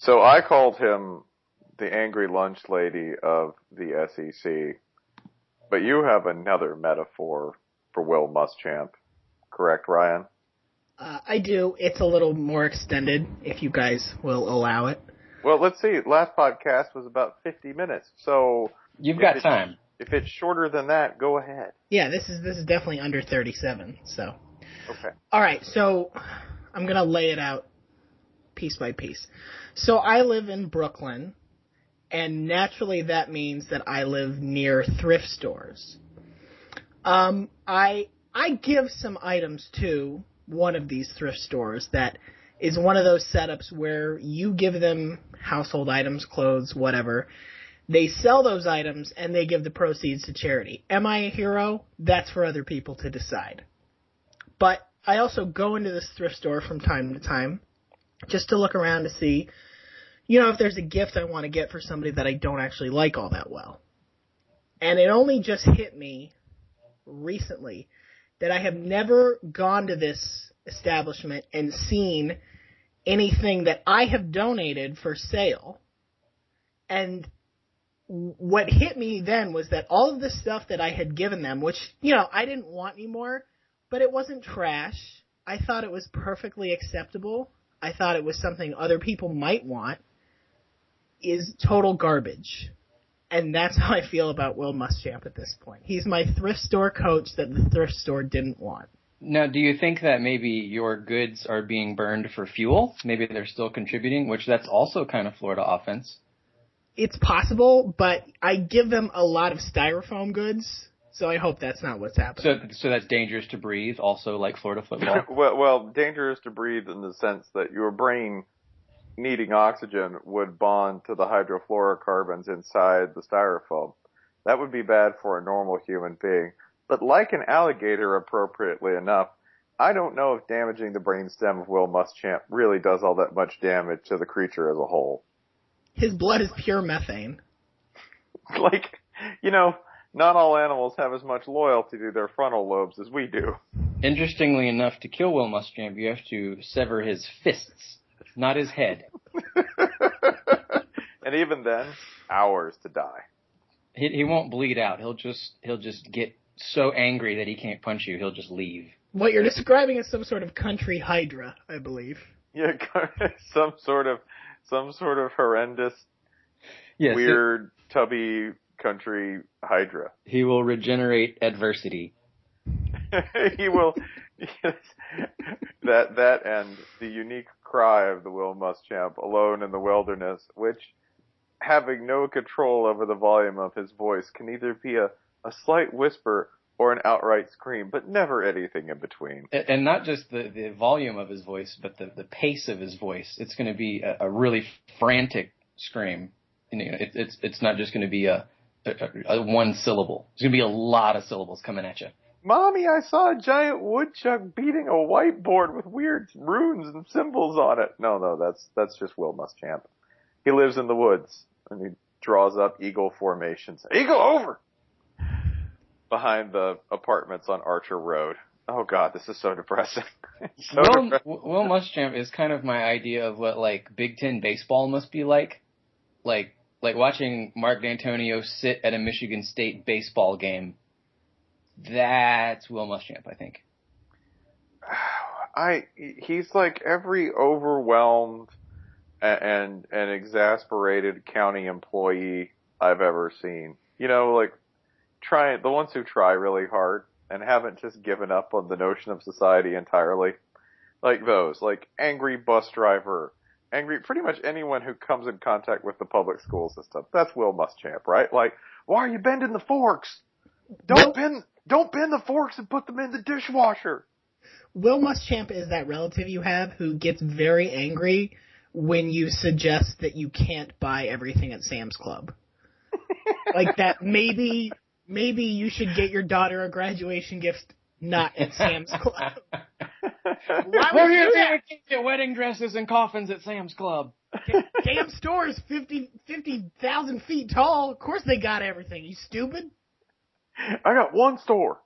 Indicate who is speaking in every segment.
Speaker 1: So I called him the angry lunch lady of the SEC, but you have another metaphor for Will Muschamp, correct, Ryan?
Speaker 2: Uh, I do. It's a little more extended, if you guys will allow it.
Speaker 1: Well, let's see. Last podcast was about 50 minutes, so
Speaker 3: You've got time.
Speaker 1: If it's shorter than that, go ahead.
Speaker 2: Yeah, this is this is definitely under 37. So,
Speaker 1: Okay.
Speaker 2: all right. So, I'm gonna lay it out piece by piece. So I live in Brooklyn, and naturally that means that I live near thrift stores. Um, I I give some items to one of these thrift stores that is one of those setups where you give them household items, clothes, whatever. They sell those items and they give the proceeds to charity. Am I a hero? That's for other people to decide. But I also go into this thrift store from time to time just to look around to see, you know, if there's a gift I want to get for somebody that I don't actually like all that well. And it only just hit me recently that I have never gone to this establishment and seen anything that I have donated for sale. And what hit me then was that all of the stuff that I had given them, which, you know, I didn't want anymore, but it wasn't trash. I thought it was perfectly acceptable. I thought it was something other people might want, is total garbage. And that's how I feel about Will Muschamp at this point. He's my thrift store coach that the thrift store didn't want.
Speaker 3: Now, do you think that maybe your goods are being burned for fuel? Maybe they're still contributing, which that's also kind of Florida offense.
Speaker 2: It's possible, but I give them a lot of styrofoam goods, so I hope that's not what's happening.
Speaker 3: So, so that's dangerous to breathe, also like Florida football.
Speaker 1: well, well, dangerous to breathe in the sense that your brain needing oxygen would bond to the hydrofluorocarbons inside the styrofoam. That would be bad for a normal human being. But like an alligator, appropriately enough, I don't know if damaging the brainstem of Will Muschamp really does all that much damage to the creature as a whole.
Speaker 2: His blood is pure methane.
Speaker 1: like, you know, not all animals have as much loyalty to their frontal lobes as we do.
Speaker 3: Interestingly enough, to kill Will Muschamp, you have to sever his fists, not his head.
Speaker 1: and even then, hours to die.
Speaker 3: He, he won't bleed out. He'll just he'll just get so angry that he can't punch you. He'll just leave.
Speaker 2: What you're describing is some sort of country hydra, I believe.
Speaker 1: Yeah, some sort of some sort of horrendous,
Speaker 3: Yes, it-
Speaker 1: weird, tubby country hydra.
Speaker 3: he will regenerate adversity.
Speaker 1: he will. Yes, that that and the unique cry of the Will Muschamp alone in the wilderness, which, having no control over the volume of his voice, can either be a, a slight whisper or an outright scream, but never anything in between.
Speaker 3: And and not just the, the volume of his voice, but the, the pace of his voice. It's going to be a, a really frantic scream. You know, it, it's it's not just going to be a, a, a one syllable. There's going to be a lot of syllables coming at you.
Speaker 1: Mommy, I saw a giant woodchuck beating a whiteboard with weird runes and symbols on it. No, no, that's that's just Will Muschamp. He lives in the woods and he draws up eagle formations. Eagle over behind the apartments on Archer Road. Oh God, this is so depressing. So
Speaker 3: Will,
Speaker 1: depressing.
Speaker 3: Will Muschamp is kind of my idea of what like Big Ten baseball must be like. Like like watching Mark Dantonio sit at a Michigan State baseball game. That's Will Muschamp, I think.
Speaker 1: I he's like every overwhelmed and and exasperated county employee I've ever seen. You know, like try the ones who try really hard and haven't just given up on the notion of society entirely. Like those, like angry bus driver, angry pretty much anyone who comes in contact with the public school system. That's Will Muschamp, right? Like, why are you bending the forks? Don't bend don't bend the forks and put them in the dishwasher.
Speaker 2: Will Muschamp is that relative you have who gets very angry when you suggest that you can't buy everything at Sam's Club. like that maybe maybe you should get your daughter a graduation gift not at Sam's Club. Why would you do that?
Speaker 3: to get wedding dresses and coffins at Sam's Club.
Speaker 2: Damn store is 50 50,000 feet tall. Of course they got everything. You stupid?
Speaker 1: I got one store.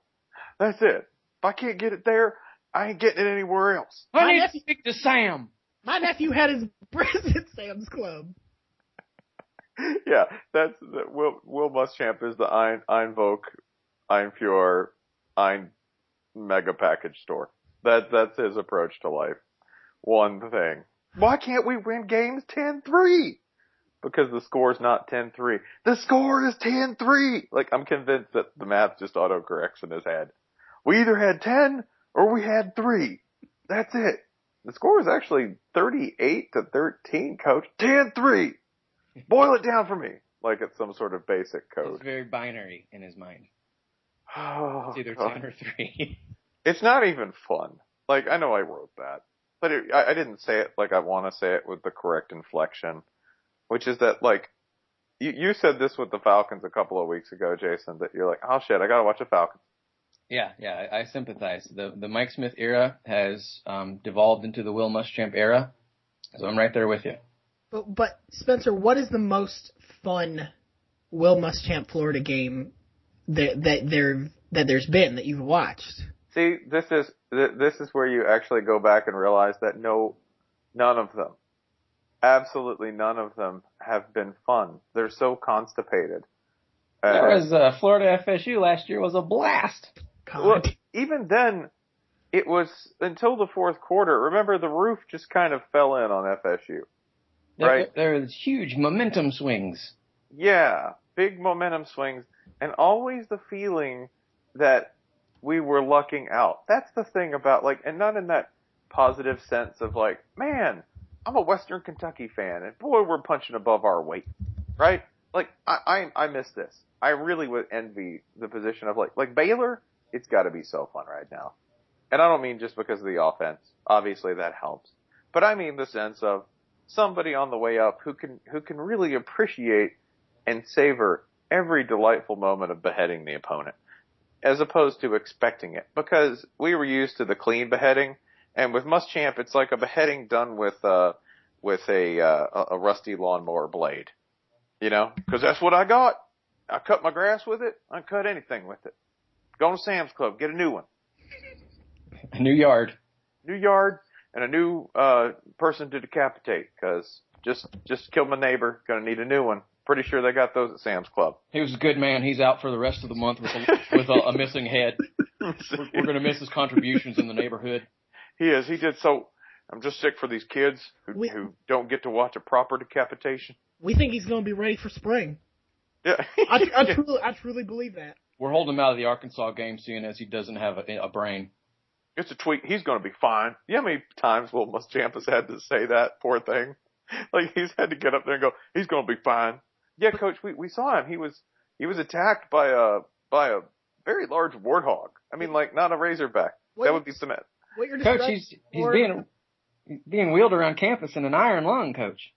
Speaker 1: That's it. If I can't get it there, I ain't getting it anywhere else.
Speaker 3: I
Speaker 2: My
Speaker 3: need
Speaker 2: nephew-
Speaker 3: to speak to Sam.
Speaker 2: My nephew had his breast at Sam's Club.
Speaker 1: yeah, that's that Will Will Muschamp is the Ein Einvoke, Einfuhr, Ein mega package store. That that's his approach to life. One thing. Why can't we win games 10-3? Because the score's not 10-3. The score is 10-3! Like, I'm convinced that the math just autocorrects in his head. We either had 10 or we had 3. That's it. The score is actually 38 to 13, coach. 10-3! Boil it down for me. Like it's some sort of basic
Speaker 3: It's
Speaker 1: code.
Speaker 3: very binary in his mind.
Speaker 1: Oh,
Speaker 3: It's either
Speaker 1: God.
Speaker 3: ten or three.
Speaker 1: It's not even fun. Like I know I wrote that, but it, I, I didn't say it like I want to say it with the correct inflection, which is that like you you said this with the Falcons a couple of weeks ago, Jason. That you're like, oh shit, I gotta watch the Falcons.
Speaker 3: Yeah, yeah, I, I sympathize. The the Mike Smith era has um, devolved into the Will Muschamp era, so I'm right there with you.
Speaker 2: But, but Spencer, what is the most fun Will Muschamp Florida game that that there that there's been that you've watched?
Speaker 1: See, this is this is where you actually go back and realize that no, none of them, absolutely none of them have been fun. They're so constipated. Uh,
Speaker 3: That was uh, Florida FSU last year was a blast.
Speaker 1: Well, even then, it was until the fourth quarter. Remember, the roof just kind of fell in on FSU.
Speaker 3: There,
Speaker 1: Right.
Speaker 3: there was huge momentum swings.
Speaker 1: Yeah, big momentum swings, and always the feeling that we were lucking out. That's the thing about like, and not in that positive sense of like, man, I'm a Western Kentucky fan, and boy, we're punching above our weight, right? Like, I I, I miss this. I really would envy the position of like like Baylor. It's got to be so fun right now, and I don't mean just because of the offense. Obviously, that helps, but I mean the sense of somebody on the way up who can who can really appreciate and savor every delightful moment of beheading the opponent as opposed to expecting it because we were used to the clean beheading and with Muschamp it's like a beheading done with uh with a uh, a- rusty lawnmower blade you know? Because that's what I got. I cut my grass with it. I cut anything with it. Go to Sam's Club get a new one.
Speaker 3: A new yard.
Speaker 1: new yard and a new uh person to decapitate because just just killed my neighbor gonna need a new one pretty sure they got those at Sam's Club
Speaker 3: He was a good man. He's out for the rest of the month with a, with a, a missing head. We're, we're going to miss his contributions in the neighborhood.
Speaker 1: He is. He did so. I'm just sick for these kids who,
Speaker 2: We-
Speaker 1: who don't get to watch a proper decapitation.
Speaker 2: We think he's going to be ready for spring.
Speaker 1: Yeah.
Speaker 2: I, I truly, I truly believe that.
Speaker 3: We're holding him out of the Arkansas game, seeing as he doesn't have a, a brain.
Speaker 1: It's a tweak. He's going to be fine. You know how many times Will Muschamp has had to say that? Poor thing. Like he's had to get up there and go, he's going to be fine. Yeah, coach, we, we saw him. He was, he was attacked by a, by a very large warthog. I mean, like not a razorback.
Speaker 2: What-
Speaker 1: that would be cement.
Speaker 2: What you're
Speaker 3: Coach, he's he's being he's being wheeled around campus in an iron lung, coach.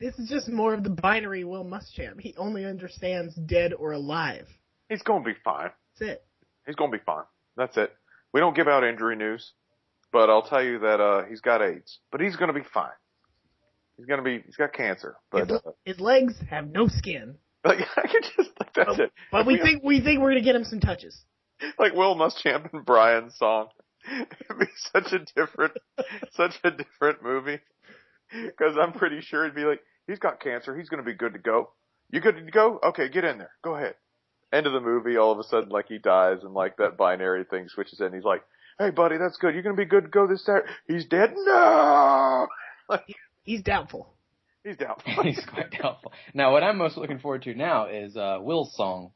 Speaker 2: This is just more of the binary Will Muschamp. He only understands dead or alive.
Speaker 1: He's going to be fine.
Speaker 2: That's it.
Speaker 1: He's going to be fine. That's it. We don't give out injury news, but I'll tell you that, uh, he's got AIDS, but he's going to be fine. He's going to be, he's got cancer, but,
Speaker 2: his,
Speaker 1: uh,
Speaker 2: his legs have no skin.
Speaker 1: like, I could just, like, that's it.
Speaker 2: But we think we think we're gonna get him some touches.
Speaker 1: like Will Muschamp and Brian's song. It'd be such a different, such a different movie. Cause I'm pretty sure it'd be like, he's got cancer, he's gonna be good to go. You good to go? Okay, get in there. Go ahead. End of the movie, all of a sudden like he dies and like that binary thing switches in. He's like, hey buddy, that's good. You're gonna be good to go this Saturday. He's dead? No! Like,
Speaker 2: He's doubtful.
Speaker 1: he's doubtful.
Speaker 3: He's quite doubtful. Now, what I'm most looking forward to now is uh, Will's song.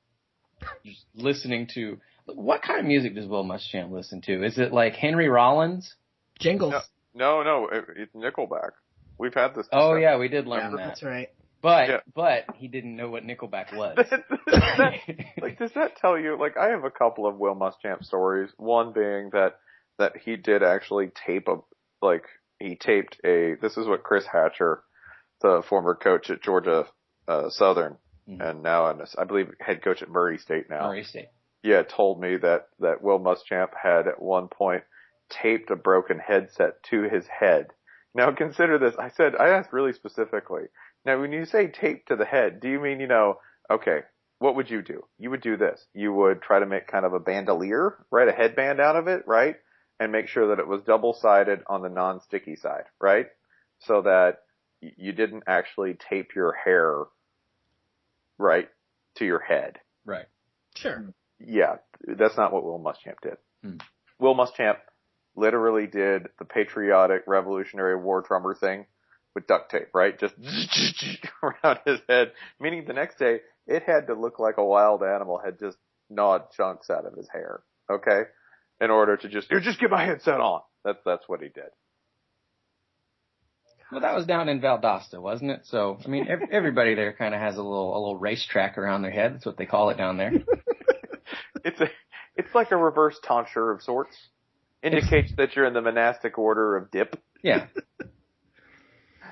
Speaker 3: Just listening to what kind of music does Will Muschamp listen to? Is it like Henry Rollins?
Speaker 2: Jingles.
Speaker 1: No, no, it, it's Nickelback. We've had this.
Speaker 3: Oh yeah, we did learn that.
Speaker 2: That's right.
Speaker 3: But
Speaker 1: Yeah.
Speaker 3: but he didn't know what Nickelback was.
Speaker 1: that, like, does that tell you? Like, I have a couple of Will Muschamp stories. One being that that he did actually tape a like he taped a. This is what Chris Hatcher, the former coach at Georgia uh, Southern,
Speaker 3: Mhm.
Speaker 1: and now in, I believe head coach at Murray State now.
Speaker 3: Murray State.
Speaker 1: Yeah, told me that that Will Muschamp had at one point taped a broken headset to his head. Now consider this. I said I asked really specifically. Now when you say taped to the head, do you mean you know? Okay, what would you do? You would do this. You would try to make kind of a bandolier, right? A headband out of it, right? And make sure that it was double sided on the non-sticky side, right? So that you didn't actually tape your hair right to your head.
Speaker 3: Right.
Speaker 2: Sure.
Speaker 1: Yeah, that's not what Will Muschamp did.
Speaker 3: Hmm.
Speaker 1: Will Muschamp literally did the patriotic Revolutionary War drummer thing with duct tape, right? Just around his head. Meaning the next day, it had to look like a wild animal had just gnawed chunks out of his hair. Okay? In order to just, here, just get my headset on. That's, that's what he did.
Speaker 3: Well, that was down in Valdosta, wasn't it? So, I mean, ev- everybody there kind of has a little a little racetrack around their head. That's what they call it down there.
Speaker 1: It's a, it's like a reverse tonsure of sorts. Indicates that you're in the monastic order of dip.
Speaker 3: Yeah.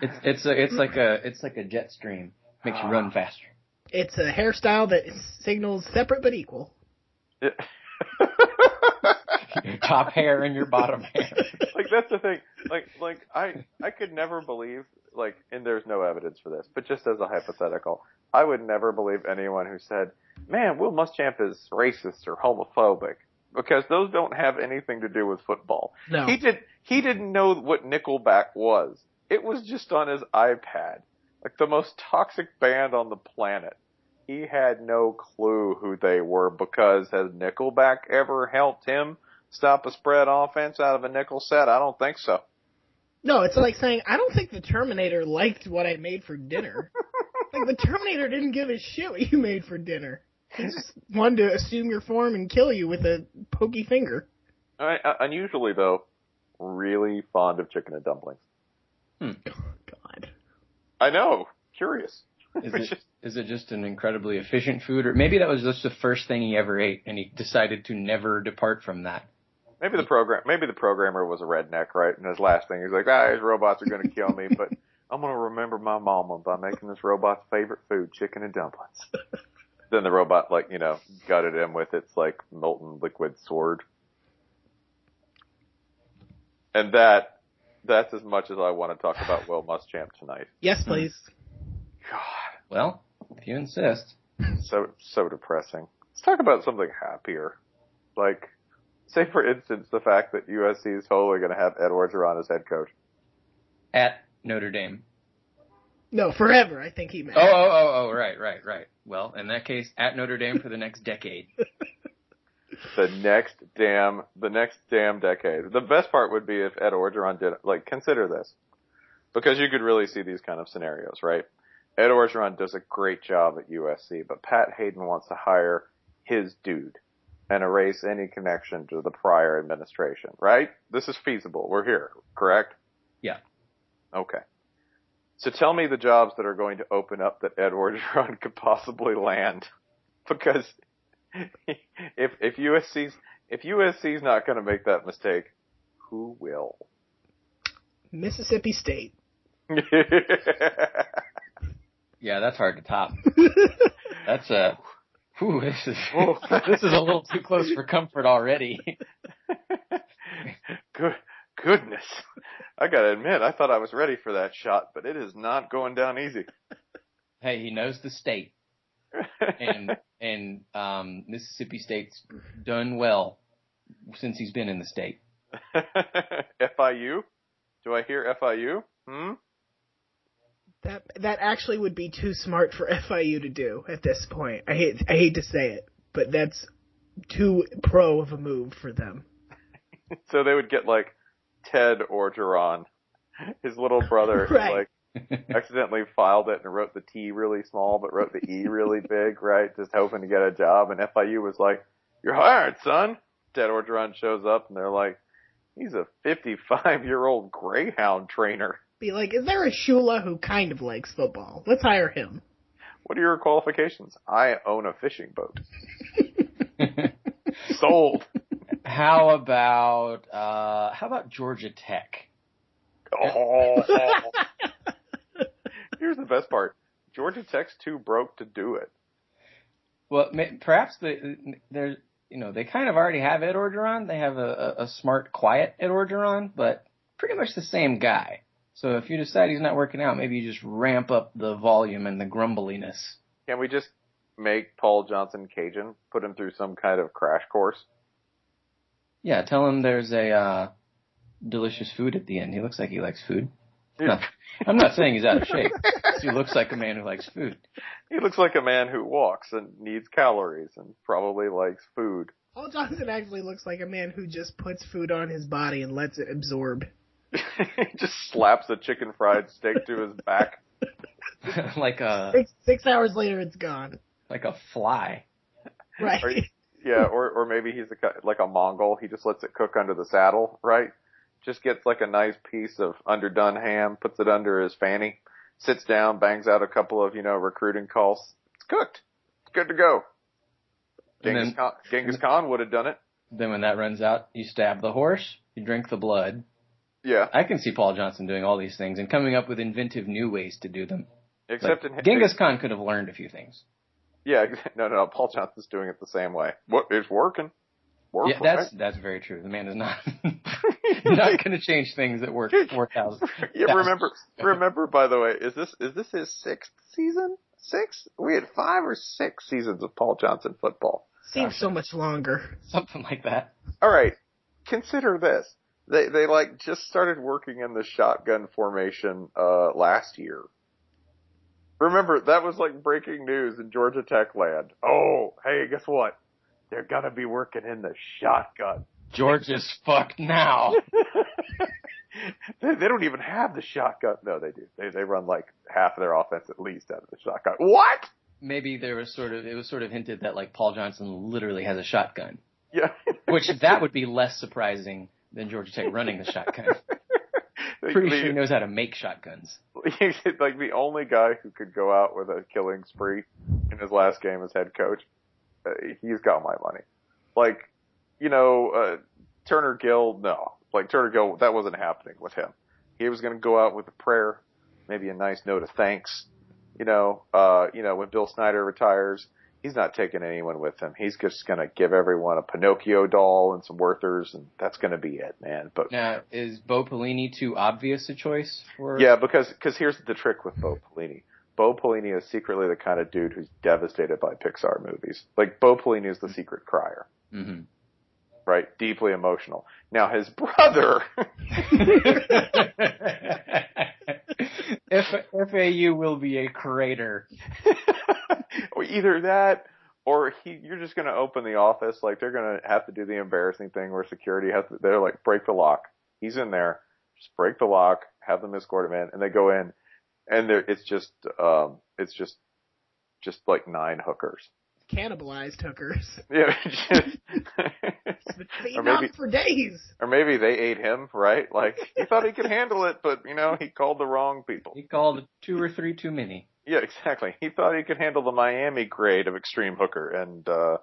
Speaker 3: It's it's a, it's like a it's like a jet stream. Makes you run ah. faster.
Speaker 2: It's a hairstyle that signals separate but equal.
Speaker 3: Your top hair and your bottom hair.
Speaker 1: like that's the thing. Like like I I could never believe like and there's no evidence for this, but just as a hypothetical, I would never believe anyone who said, "Man, Will Muschamp is racist or homophobic." Because those don't have anything to do with football.
Speaker 2: No.
Speaker 1: He did he didn't know what Nickelback was. It was just on his iPad. Like the most toxic band on the planet. He had no clue who they were because has Nickelback ever helped him stop a spread offense out of a nickel set? I don't think so.
Speaker 2: No, it's like saying I don't think the Terminator liked what I made for dinner. like the Terminator didn't give a shit what you made for dinner. He just wanted to assume your form and kill you with a pokey finger.
Speaker 1: I, I, unusually though, really fond of chicken and dumplings. Hmm.
Speaker 2: Oh, God.
Speaker 1: I know. Curious.
Speaker 3: Is
Speaker 1: It's
Speaker 3: it
Speaker 1: just-
Speaker 3: is it just an incredibly efficient food, or maybe that was just the first thing he ever ate, and he decided to never depart from that?
Speaker 1: Maybe the program, maybe the programmer was a redneck, right? And his last thing, he's like, ah, these robots are going to kill me, but I'm going to remember my mama by making this robot's favorite food, chicken and dumplings. then the robot, like, you know, gutted him with its like molten liquid sword. And that, that's as much as I want to talk about Will Muschamp tonight.
Speaker 2: Yes, please.
Speaker 1: God,
Speaker 3: Well, if you insist.
Speaker 1: so, so depressing. Let's talk about something happier. Like, say for instance, the fact that USC is totally going to have Ed Orgeron as head coach.
Speaker 3: At Notre Dame.
Speaker 2: No, forever. I think he meant.
Speaker 3: Oh, oh, oh, oh, right, right, right. Well, in that case, at Notre Dame for the next decade.
Speaker 1: the next damn the next damn decade. The best part would be if Ed Orgeron did like consider this. Because you could really see these kind of scenarios, right? Ed Orgeron does a great job at USC, but Pat Haden wants to hire his dude. And erase any connection to the prior administration, right? This is feasible. We're here, correct?
Speaker 3: Yeah.
Speaker 1: Okay. So tell me the jobs that are going to open up that Ed Orgeron could possibly land. Because if, if USC's, if USC's not going to make that mistake, who will?
Speaker 2: Mississippi State.
Speaker 3: Yeah, that's hard to top. that's a. Whew, this is this is a little too close for comfort already.
Speaker 1: Good, goodness. I gotta admit, I thought I was ready for that shot, but it is not going down easy.
Speaker 3: hey, he knows the state, and and um, Mississippi State's done well since he's been in the state.
Speaker 1: FIU? Do I hear FIU? Hmm?
Speaker 2: That that actually would be too smart for FIU to do at this point. I hate I hate to say it, but that's too pro of a move for them.
Speaker 1: so they would get like Ted or Orgeron, his little brother, who
Speaker 2: Right.
Speaker 1: like accidentally filed it and wrote the T really small, but wrote the E really big, right? Just hoping to get a job. And FIU was like, "You're hired, son." Ted Orgeron shows up, and they're like, "He's a 55 year old Greyhound trainer."
Speaker 2: Be like, is there a Shula who kind of likes football? Let's hire him.
Speaker 1: What are your qualifications? I own a fishing boat. Sold.
Speaker 3: How about uh, how about Georgia Tech?
Speaker 1: Oh. Here's the best part. Georgia Tech's too broke to do it.
Speaker 3: Well, may, perhaps the there's you know they kind of already have Ed Orgeron. They have a, a, a smart, quiet Ed Orgeron, but pretty much the same guy. So if you decide he's not working out, maybe you just ramp up the volume and the grumbliness.
Speaker 1: Can we just make Paul Johnson Cajun? Put him through some kind of crash course?
Speaker 3: Yeah, tell him there's a uh, delicious food at the end. He looks like he likes food. No, I'm not saying he's out of shape. he looks like a man who likes food.
Speaker 1: He looks like a man who walks and needs calories and probably likes food.
Speaker 2: Paul Johnson actually looks like a man who just puts food on his body and lets it absorb.
Speaker 1: just slaps a chicken fried steak to his back.
Speaker 3: like a
Speaker 2: Six, six hours later, it's gone.
Speaker 3: like a fly.
Speaker 2: Right.
Speaker 1: Or, yeah, or or maybe he's a, like a Mongol. He just lets it cook under the saddle, right? Just gets like a nice piece of underdone ham, puts it under his fanny, sits down, bangs out a couple of you know recruiting calls. It's cooked. It's good to go. Genghis,
Speaker 3: then-
Speaker 1: Khan, Genghis Khan would have done it.
Speaker 3: Then when that runs out, you stab the horse, you drink the blood.
Speaker 1: Yeah,
Speaker 3: I can see Paul Johnson doing all these things and coming up with inventive new ways to do them.
Speaker 1: except
Speaker 3: Like,
Speaker 1: in
Speaker 3: Genghis Khan could have learned a few things.
Speaker 1: Yeah, no, no, no. Paul Johnson's doing it the same way. What is it's working? Work,
Speaker 3: Yeah, that's that's very true. The man is not not going to change things that work four thousand.
Speaker 1: Yeah, remember, remember. By the way, is this is this his sixth season? Six? We had five or six seasons of Paul Johnson football.
Speaker 2: Seems so much longer.
Speaker 3: something like that.
Speaker 1: All right, consider this. They they like just started working in the shotgun formation uh last year. Remember that was like breaking news in Georgia Tech land. Oh, hey, guess what? They're gonna be working in the shotgun.
Speaker 3: George is fucked now.
Speaker 1: they, they don't even have the shotgun. No, they do. They they run like half of their offense at least out of the shotgun. What?
Speaker 3: Maybe there was sort of it was sort of hinted that like Paul Johnson literally has a shotgun,
Speaker 1: Yeah.
Speaker 3: which that would be less surprising than Georgia Tech running the shotgun.
Speaker 1: The-
Speaker 3: Pretty
Speaker 1: the-
Speaker 3: sure he knows how to make shotguns.
Speaker 1: like the only guy who could go out with a killing spree in his last game as head coach. Uh, he's got my money. Like, you know, uh, Turner Gill, no. Like Turner Gill, that wasn't happening with him. He was going to go out with a prayer, maybe a nice note of thanks. You know, uh, you know, when Bill Snyder retires, he's not taking anyone with him. He's just going to give everyone a Pinocchio doll and some Werthers, and that's going to be it, man. But
Speaker 3: Now, is Bo Pelini too obvious a choice for?
Speaker 1: yeah, because cause here's the trick with Bo Pelini. Bo Pelini is secretly the kind of dude who's devastated by Pixar movies. Like Bo Pelini is the secret crier,
Speaker 3: hmm
Speaker 1: right? Deeply emotional. Now his brother,
Speaker 3: F- FAU will be a crater.
Speaker 1: or either that, or he, you're just going to open the office. Like they're going to have to do the embarrassing thing where security has to. They're like break the lock. He's in there. Just break the lock. Have them escort him in, and they go in, and there it's just um it's just just like nine hookers.
Speaker 2: cannibalized hookers.
Speaker 1: Yeah.
Speaker 2: They
Speaker 1: Or maybe-
Speaker 2: for days.
Speaker 1: or maybe they ate him, right? Like he thought he could handle it, but you know he called the wrong people.
Speaker 3: He called two or three too many.
Speaker 1: Yeah, exactly. He thought he could handle the Miami grade of extreme hooker, and uh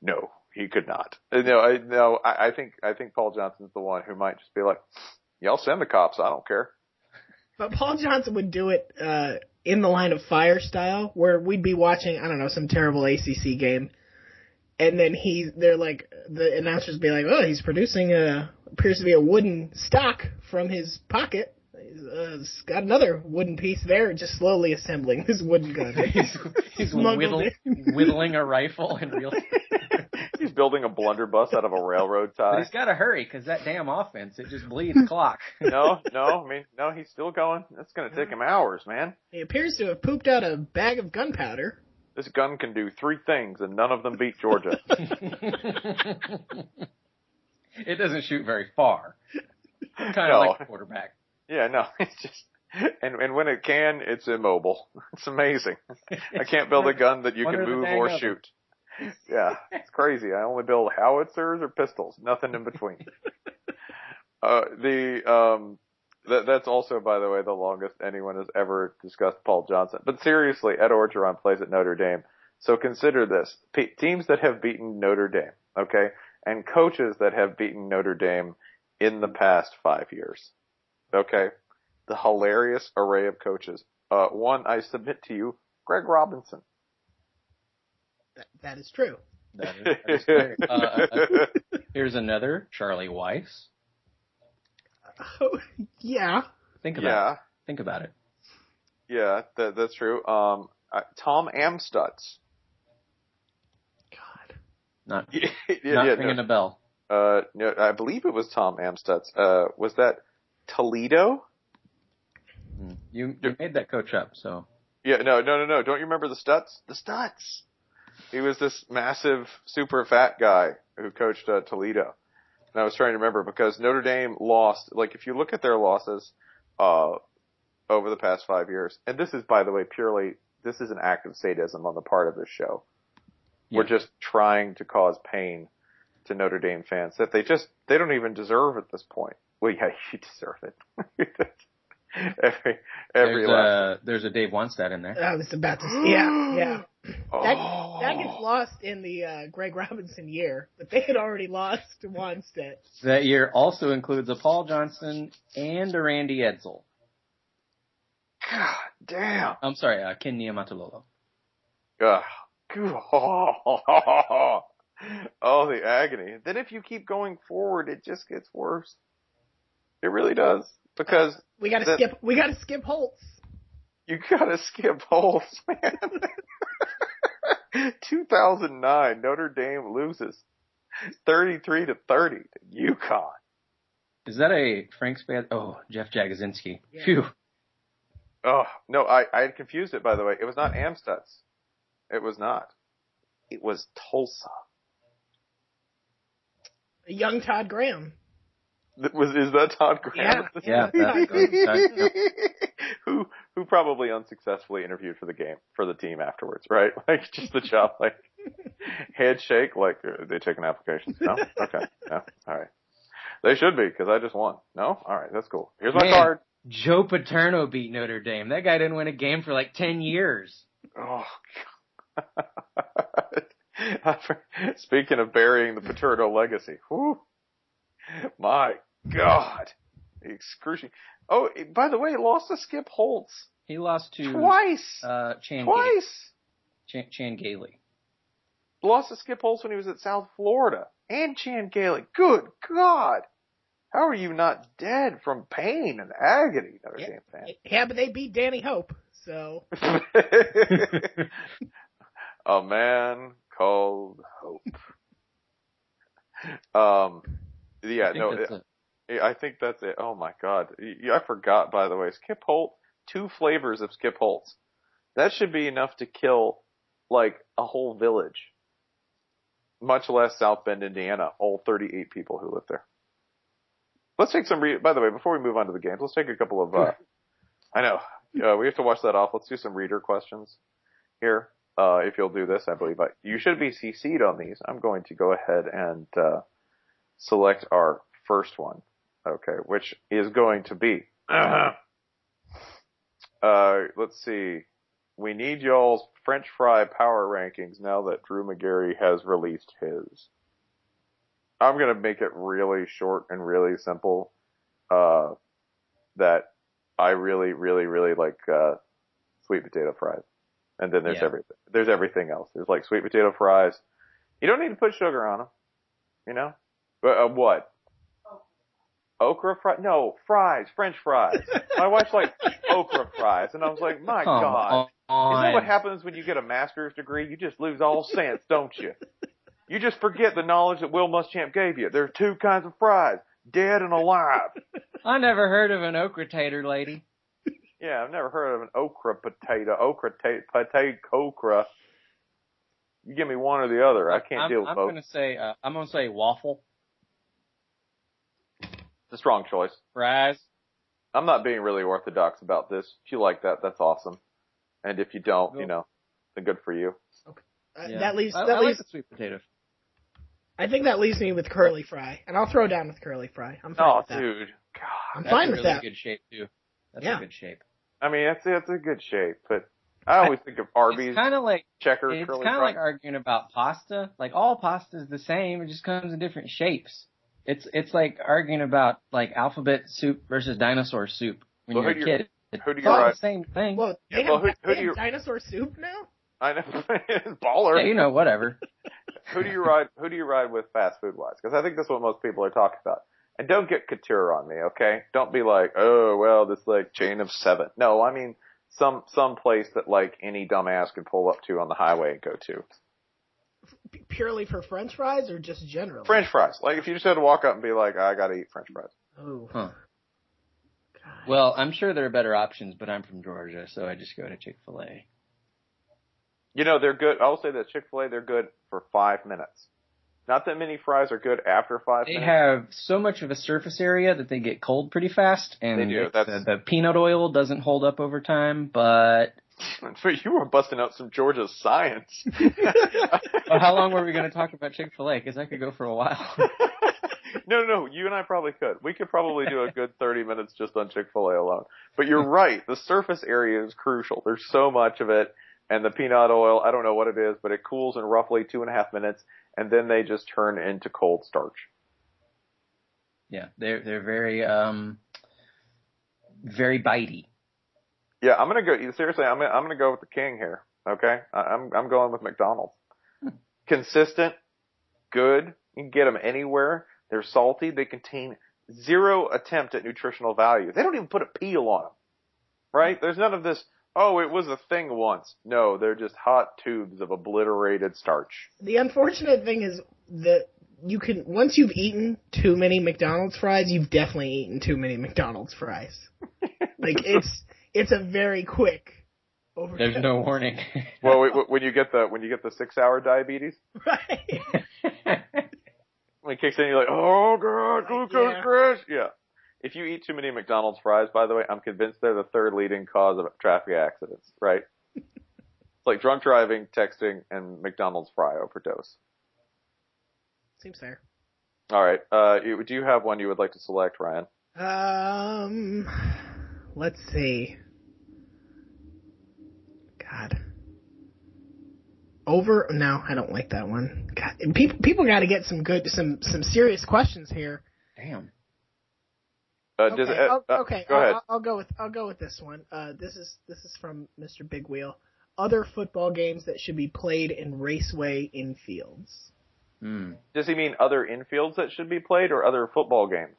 Speaker 1: no, he could not. Uh, No, I no, I, I think I think Paul Johnson's the one who might just be like, "Y'all send the cops. I don't care."
Speaker 2: But Paul Johnson would do it uh, in the line of fire style, where we'd be watching, I don't know, some terrible ACC game, and then he, they're like, the announcers be like, "Oh, he's producing a appears to be a wooden stock from his pocket. He's, uh, he's got another wooden piece there, just slowly assembling his wooden gun."
Speaker 3: He's, he's
Speaker 2: Smuggled
Speaker 3: whittling, whittling a rifle in real.
Speaker 1: He's building a blunderbuss out of a railroad
Speaker 3: But
Speaker 1: tie.
Speaker 3: he's got to hurry because that damn offense it just bleeds clock.
Speaker 1: No, no, I mean, no, he's still going. That's gonna take him hours, man.
Speaker 2: He appears to have pooped out a bag of gunpowder.
Speaker 1: This gun can do three things, and none of them beat Georgia.
Speaker 3: it doesn't shoot very far. Kind of
Speaker 1: No.
Speaker 3: like a quarterback.
Speaker 1: Yeah, no, it's just, and and when it can, it's immobile. It's amazing. I can't build a gun that you can move or
Speaker 3: other.
Speaker 1: shoot. Yeah, it's crazy. I only build howitzers or pistols, nothing in between. uh, the um, that that's also, by the way, the longest anyone has ever discussed Paul Johnson. But seriously, Ed Orgeron plays at Notre Dame, so consider this: P- teams that have beaten Notre Dame, okay, and coaches that have beaten Notre Dame in the past five years. Okay, the hilarious array of coaches. Uh, one, I submit to you, Greg Robinson.
Speaker 2: That, that is true.
Speaker 3: That is, that is great. Uh, uh, here's another Charlie Weis.
Speaker 2: Oh, yeah.
Speaker 3: Think about it.
Speaker 1: yeah,
Speaker 3: it. Think about it.
Speaker 1: yeah, that, that's true. Um, uh, Tom Amstutz.
Speaker 2: God.
Speaker 3: Not
Speaker 1: yeah,
Speaker 3: not
Speaker 1: yeah,
Speaker 3: ringing
Speaker 1: no,
Speaker 3: a bell.
Speaker 1: uh, no, I believe it was Tom Amstutz. Uh, was that Toledo?
Speaker 3: Hmm. You you made that coach up, so
Speaker 1: Yeah, no, no, no, no. Don't you remember the Stutz? The Stutz. He was this massive, super fat guy who coached uh, Toledo. And I was trying to remember because Notre Dame lost. Like, if you look at their losses uh, over the past five years, and this is, by the way, purely this is an act of sadism on the part of this show. We're just trying to cause pain to Notre Dame fans that they just they don't even deserve at this point. Well, yeah, you deserve it. every every
Speaker 3: there's
Speaker 1: last.
Speaker 3: a there's a Dave Wannstedt in there.
Speaker 2: I was about to. Yeah, yeah. That
Speaker 1: Oh.
Speaker 2: that gets lost in the uh, Greg Robinson year, but they had already lost to Wannstedt.
Speaker 3: That year also includes a Paul Johnson and a Randy Edsall.
Speaker 1: God damn.
Speaker 3: I'm sorry, uh, Ken Niumatalolo.
Speaker 1: Ugh. Oh, the agony. Then if you keep going forward, it just gets worse. It really does. Because
Speaker 2: We got to skip. We got to skip Holtz.
Speaker 1: you gotta skip Holtz, man. 2009, Notre Dame loses 33 to 30 to UConn.
Speaker 3: Is that a Frank Spad? Oh, Jeff Jagodzinski.
Speaker 2: Yeah.
Speaker 3: Phew.
Speaker 1: Oh, no, I, I had confused it, by the way. It was not Amstutz. It was not. It was Tulsa.
Speaker 2: A young Todd Graham.
Speaker 1: That Was is that Todd Graham?
Speaker 2: Yeah.
Speaker 3: Yeah, that's good. That- yep.
Speaker 1: who who probably unsuccessfully interviewed for the game for the team afterwards, right? Like just the job, like handshake, like uh, they taking applications. No, okay, no, all right. They should be because I just won. No, all right, that's cool. Here's my
Speaker 3: Man.
Speaker 1: card.
Speaker 3: Joe Paterno beat Notre Dame. That guy didn't win a game for like 10 years.
Speaker 1: Oh. God. Speaking of burying the Paterno legacy, whew, my God, excruciating. Oh, by the way, lost to Skip Holtz
Speaker 3: He lost to
Speaker 1: twice.
Speaker 3: uh, Chan, Ga-
Speaker 1: Twice.
Speaker 3: Chan, Chan Gailey.
Speaker 1: Lost to Skip Holtz when he was at South Florida. And Chan Gailey. Good God. How are you not dead from pain and agony, Notre
Speaker 2: Yeah.
Speaker 1: Dame fan?
Speaker 2: Yeah, but they beat Danny Hope. So
Speaker 1: A man called Hope. Um, yeah,
Speaker 3: I
Speaker 1: no,
Speaker 3: it.
Speaker 1: I think that's it. Oh my god. I forgot, by the way. Skip Holt, two flavors of Skip Holtz. That should be enough to kill, like, a whole village. Much less South Bend, Indiana, all 38 people who live there. Let's take some re- by the way, before we move on to the games, let's take a couple of, uh, I know, uh, we have to wash that off. Let's do some reader questions here. uh, if you'll do this, I believe I, you should be CC'd on these. I'm going to go ahead and uh, select our first one. Okay, which is going to be. Uh, let's see. We need y'all's French fry power rankings now that Drew Magary has released his. I'm gonna make it really short and really simple. Uh, that I really, really, really like uh, sweet potato fries. And then there's
Speaker 3: Yeah.
Speaker 1: everything. There's everything else. There's like sweet potato fries. You don't need to put sugar on them. You know? But, uh, what? Okra fries? No, fries, French fries. My wife's like okra fries, and I was like, my
Speaker 3: Come
Speaker 1: god.
Speaker 3: on.
Speaker 1: Isn't that what happens when you get a master's degree? You just lose all sense, don't you? You just forget the knowledge that Will Muschamp gave you. There are two kinds of fries, dead and alive.
Speaker 3: I never heard of an okra tater lady.
Speaker 1: Yeah, I've never heard of an okra potato, okra ta- potato okra. You give me one or the other. I can't
Speaker 3: I'm,
Speaker 1: deal with
Speaker 3: I'm
Speaker 1: both.
Speaker 3: gonna say uh, I'm gonna say waffle
Speaker 1: It's a strong choice.
Speaker 3: fries.
Speaker 1: I'm not being really orthodox about this. If you like that, that's awesome. And if you don't, you know, then good for you.
Speaker 2: Uh,
Speaker 3: Yeah.
Speaker 2: That leaves
Speaker 3: I,
Speaker 2: that
Speaker 3: I like
Speaker 2: leaves.
Speaker 3: the sweet potato.
Speaker 2: I think that leaves me with curly fry, and I'll throw down with curly fry. I'm fine
Speaker 1: Oh,
Speaker 2: with that.
Speaker 1: dude. God.
Speaker 2: I'm
Speaker 3: That's
Speaker 2: fine
Speaker 3: a
Speaker 2: with
Speaker 3: really
Speaker 2: that.
Speaker 3: good shape too. That's
Speaker 2: Yeah.
Speaker 3: a good shape.
Speaker 1: I mean, that's that's a good shape, but I always think of Arby's
Speaker 3: kind of like
Speaker 1: checker
Speaker 3: it's
Speaker 1: curly
Speaker 3: kind of like arguing about pasta. Like all pasta is the same. It just comes in different shapes. It's it's like arguing about like alphabet soup versus dinosaur soup when
Speaker 1: Well,
Speaker 3: you're a
Speaker 1: do you-
Speaker 3: kid.
Speaker 1: who do
Speaker 3: It's
Speaker 1: you
Speaker 3: all
Speaker 1: ride-
Speaker 3: the same thing.
Speaker 2: Well, they
Speaker 1: Yeah, well,
Speaker 2: have,
Speaker 1: who- who
Speaker 2: they
Speaker 1: do you-
Speaker 2: dinosaur soup now.
Speaker 1: I know, baller.
Speaker 3: yeah, you know, whatever.
Speaker 1: who do you ride? Who do you ride with fast food wise? Because I think that's what most people are talking about. And don't get couture on me, okay? Don't be like, oh well, this like chain of seven. No, I mean some some place that like any dumbass could pull up to on the highway and go to.
Speaker 2: P- purely for French fries or just generally?
Speaker 1: French fries. Like if you just had to walk up and be like, I gotta eat French fries.
Speaker 2: Oh,
Speaker 3: Huh. Well, I'm sure there are better options, but I'm from Georgia, so I just go to Chick Fil A.
Speaker 1: You know they're good. I'll say that Chick Fil A they're good for five minutes. Not that many fries are good after five
Speaker 3: They
Speaker 1: minutes.
Speaker 3: have so much of a surface area that they get cold pretty fast, and
Speaker 1: They do, that's-
Speaker 3: the, the peanut oil doesn't hold up over time. But
Speaker 1: But you were busting out some Georgia science.
Speaker 3: well, how long were we going to talk about Chick Fil A? Because I could go for a while.
Speaker 1: no, no, you and I probably could. We could probably do a good 30 minutes just on Chick-fil-A alone. But you're right. The surface area is crucial. There's so much of it. And the peanut oil, I don't know what it is, but it cools in roughly two and a half minutes. And then they just turn into cold starch.
Speaker 3: yeah, they're they're very um very bitey.
Speaker 1: Yeah, I'm gonna go, seriously, I'm gonna, I'm gonna go with the king here. Okay? I- I'm, I'm going with McDonald's. Consistent, good, you can get them anywhere. They're salty, they contain zero attempt at nutritional value. They don't even put a peel on them. Right? Mm. There's none of this, oh, it was a thing once. No, they're just hot tubes of obliterated starch.
Speaker 2: The unfortunate thing is that you can once you've eaten too many McDonald's fries, you've definitely eaten too many McDonald's fries. like it's it's a very quick over.
Speaker 3: There's no warning.
Speaker 1: Well, w- w- when you get the, when you get the six hour diabetes,
Speaker 2: right.
Speaker 1: when it kicks in, you're like, oh god, glucose
Speaker 2: Yeah.
Speaker 1: crash. Yeah. If you eat too many McDonald's fries, by the way, I'm convinced they're the third leading cause of traffic accidents, right? it's like drunk driving, texting, and McDonald's fry overdose.
Speaker 2: Seems fair.
Speaker 1: All right. Uh, do you have one you would like to select, Ryan?
Speaker 2: Um, let's see. God. Over? No, I don't like that one. God, and people people got to get some good, some some serious questions here.
Speaker 3: Damn.
Speaker 1: Uh,
Speaker 2: Okay,
Speaker 1: does, uh,
Speaker 2: I'll,
Speaker 1: uh,
Speaker 2: okay.
Speaker 1: Go ahead.
Speaker 2: I'll- I'll go with I'll go with this one. Uh, this is this is from Mr. Big Wheel. Other football games that should be played in raceway infields.
Speaker 3: Hmm.
Speaker 1: Does he mean other infields that should be played or other football games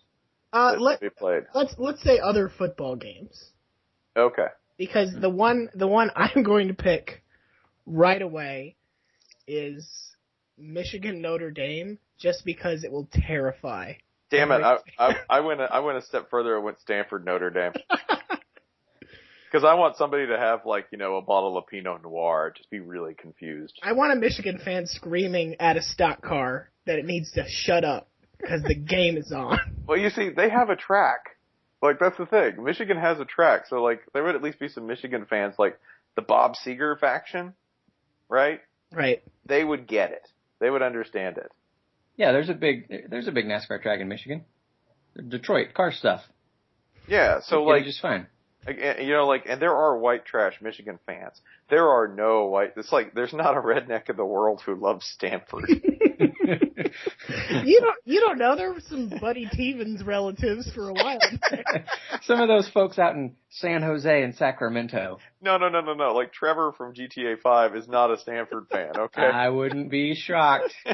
Speaker 2: Uh,
Speaker 1: that
Speaker 2: let
Speaker 1: should be played?
Speaker 2: let's let's say other football games
Speaker 1: Okay.
Speaker 2: Because the one the one I'm going to pick right away is Michigan Notre Dame just because it will terrify.
Speaker 1: Damn it! I, I, I went a, I went a step further I went Stanford Notre Dame. Because I want somebody to have like you know a bottle of Pinot Noir, just be really confused.
Speaker 2: I want a Michigan fan screaming at a stock car that it needs to shut up because the game is on.
Speaker 1: Well, you see, they have a track. Like that's the thing. Michigan has a track, so like there would at least be some Michigan fans, like the Bob Seger faction. right?
Speaker 2: Right.
Speaker 1: They would get it. They would understand it.
Speaker 3: Yeah, there's a big there's a big NASCAR track in Michigan. Detroit car stuff.
Speaker 1: Yeah, so
Speaker 3: Get it
Speaker 1: like
Speaker 3: just fine.
Speaker 1: You know, like, and there are white trash Michigan fans. There are no white. It's like there's not a redneck in the world who loves Stanford.
Speaker 2: You don't you don't know there were some Buddy Teevens relatives for a while.
Speaker 3: Some of those folks out in San Jose and Sacramento.
Speaker 1: no, no, no, no, no. Like Trevor from GTA Five is not a Stanford fan. Okay,
Speaker 3: I wouldn't be shocked.
Speaker 1: he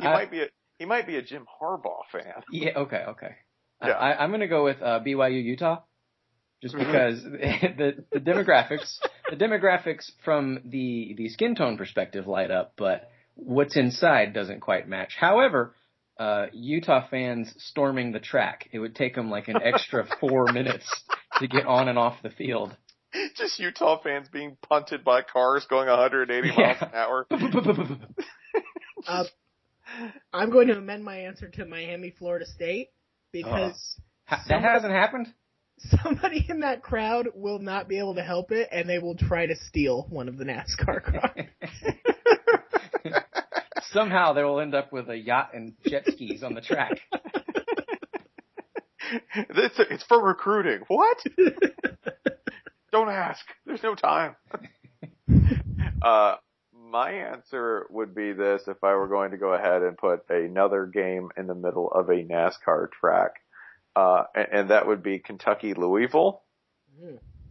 Speaker 1: might be a he might be a Jim Harbaugh fan.
Speaker 3: Yeah, okay, okay.
Speaker 1: Yeah.
Speaker 3: I, I'm going to go with uh, BYU Utah, just because the the demographics the demographics from the the skin tone perspective light up, but what's inside doesn't quite match. However, uh, Utah fans storming the track, it would take them like an extra four minutes to get on and off the field.
Speaker 1: Just Utah fans being punted by cars going 180 miles an hour.
Speaker 2: Uh, I'm going to amend my answer to Miami, Florida State because
Speaker 3: Ha- that hasn't happened.
Speaker 2: somebody in that crowd will not be able to help it, and they will try to steal one of the NASCAR cars.
Speaker 3: Somehow they will end up with a yacht and jet skis on the track.
Speaker 1: It's, it's for recruiting. What? Don't ask. There's no time. uh, my answer would be this if I were going to go ahead and put another game in the middle of a NASCAR track. Uh, and, and that would be Kentucky Louisville.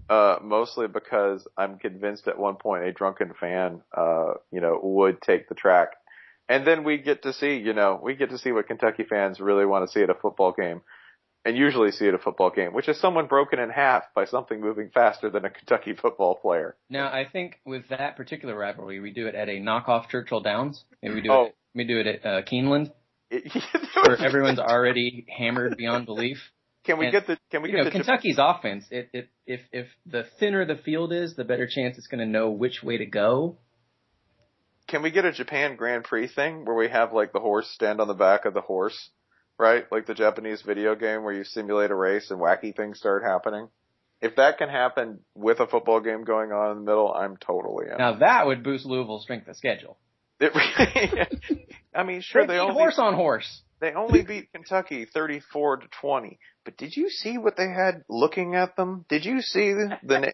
Speaker 1: Uh, mostly because I'm convinced at one point a drunken fan, uh, you know, would take the track. And then we get to see, you know, we get to see what Kentucky fans really want to see at a football game and usually see at a football game, which is someone broken in half by something moving faster than a Kentucky football player.
Speaker 3: Now, I think with that particular rivalry, we do it at a knockoff Churchill Downs. Maybe we do
Speaker 1: Oh.
Speaker 3: it. We do it at uh, Keeneland, where everyone's already hammered beyond belief.
Speaker 1: can we
Speaker 3: and,
Speaker 1: get the can we
Speaker 3: You
Speaker 1: get
Speaker 3: know,
Speaker 1: the
Speaker 3: Kentucky's offense. It, it, if if the thinner the field is, the better chance it's going to know which way to go.
Speaker 1: Can we get a Japan Grand Prix thing where we have like the horse stand on the back of the horse, right? Like the Japanese video game where you simulate a race and wacky things start happening. If that can happen with a football game going on in the middle, I'm totally in.
Speaker 3: Now that would boost Louisville's strength of schedule.
Speaker 1: It really, I mean, sure they
Speaker 3: beat
Speaker 1: only
Speaker 3: horse on horse.
Speaker 1: they only beat Kentucky 34 to 20. But did you see what they had looking at them? Did you see the,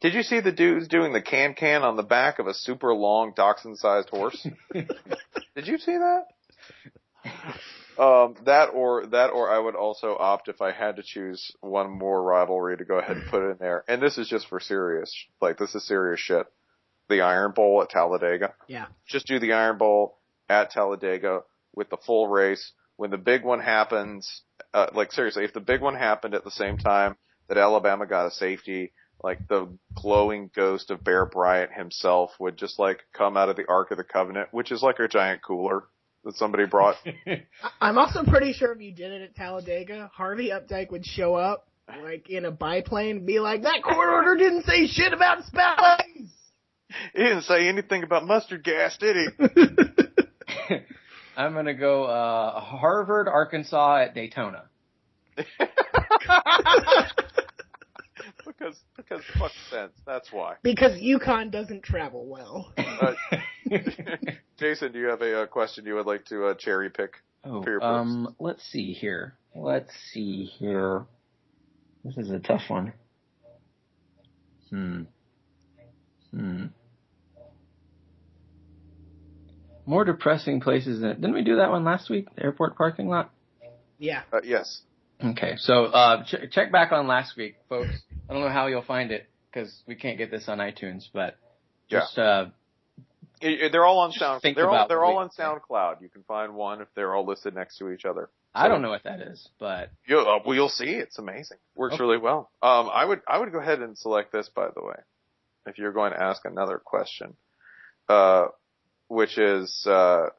Speaker 1: did you see the dudes doing the can can on the back of a super long dachshund sized horse? did you see that? Um, that or that or I would also opt if I had to choose one more rivalry to go ahead and put in there. And this is just for serious, like this is serious shit. The Iron Bowl at Talladega
Speaker 2: yeah.
Speaker 1: just do the Iron Bowl at Talladega with the full race. When the big one happens, uh, like seriously, if the big one happened at the same time that Alabama got a safety, like the glowing ghost of Bear Bryant himself would just like come out of the Ark of the Covenant, which is like a giant cooler that somebody brought.
Speaker 2: I- I'm also pretty sure if you did it at Talladega, Harvey Updyke would show up like in a biplane and be like, "That court order didn't say shit about spellings."
Speaker 1: he didn't say anything about mustard gas, did he?
Speaker 3: I'm gonna go uh, Harvard, Arkansas at Daytona.
Speaker 1: Because because fuck sense. That's why.
Speaker 2: Because UConn doesn't travel well.
Speaker 1: Uh, Jason, do you have a, uh question you would like to uh, cherry pick?
Speaker 3: Oh,
Speaker 1: for your
Speaker 3: um, let's see here. Let's see here. This is a tough one. Hmm. Hmm. More depressing places than didn't we do that one last week? The airport parking lot.
Speaker 2: Yeah.
Speaker 1: Uh, yes.
Speaker 3: Okay, so uh, ch- check back on last week, folks. I don't know how you'll find it because we can't get this on iTunes, but
Speaker 1: Yeah.
Speaker 3: just uh,
Speaker 1: I- I- They're all on Sound. They're all they're all on SoundCloud. You can find one if they're all listed next to each other.
Speaker 3: I don't know what that is, but
Speaker 1: You'll, uh, well, you'll see. It's amazing. Works
Speaker 3: Okay.
Speaker 1: really well. Um, I would I would go ahead and select this. By the way, if you're going to ask another question, uh, which is uh,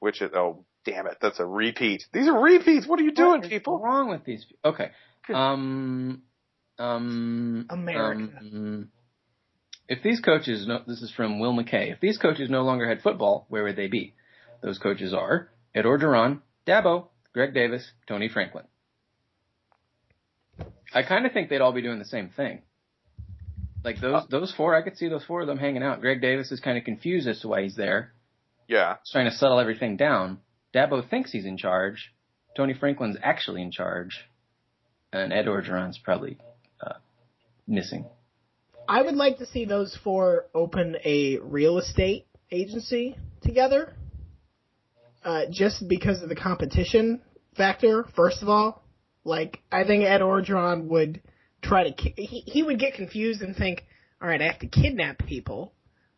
Speaker 1: which is oh damn it, that's a repeat. These are repeats. What are you doing, people?
Speaker 3: what is wrong with these? pe- Okay, um, um,
Speaker 2: America.
Speaker 3: um, if these coaches, no, this is from Will McKay. If these coaches no longer had football, where would they be? Those coaches are Ed Orgeron, Dabo, Greg Davis, Tony Franklin. I kind of think they'd all be doing the same thing. Like those those four, I could see those four of them hanging out. Greg Davis is kind of confused as to why he's there.
Speaker 1: Yeah.
Speaker 3: He's trying to settle everything down. Dabo thinks he's in charge. Tony Franklin's actually in charge, and Ed Orgeron's probably uh, missing.
Speaker 2: I would like to see those four open a real estate agency together. Uh, just because of the competition factor, first of all. Like, I think Ed Orgeron would try to, ki- he, he would get confused and think, alright, I have to kidnap people,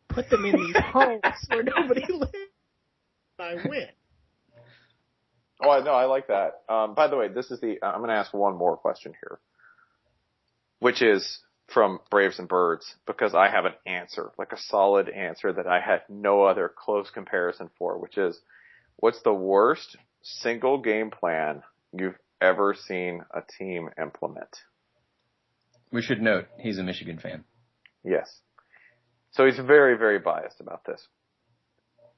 Speaker 2: put them in these homes where nobody lives, I win.
Speaker 1: Oh, I know. I like that. Um, by the way, this is the. I'm going to ask one more question here, which is from Braves and Birds because I have an answer, like a solid answer that I had no other close comparison for, which is, what's the worst single game plan you've ever seen a team implement?
Speaker 3: We should note he's a Michigan fan.
Speaker 1: Yes. So he's very, very biased about this.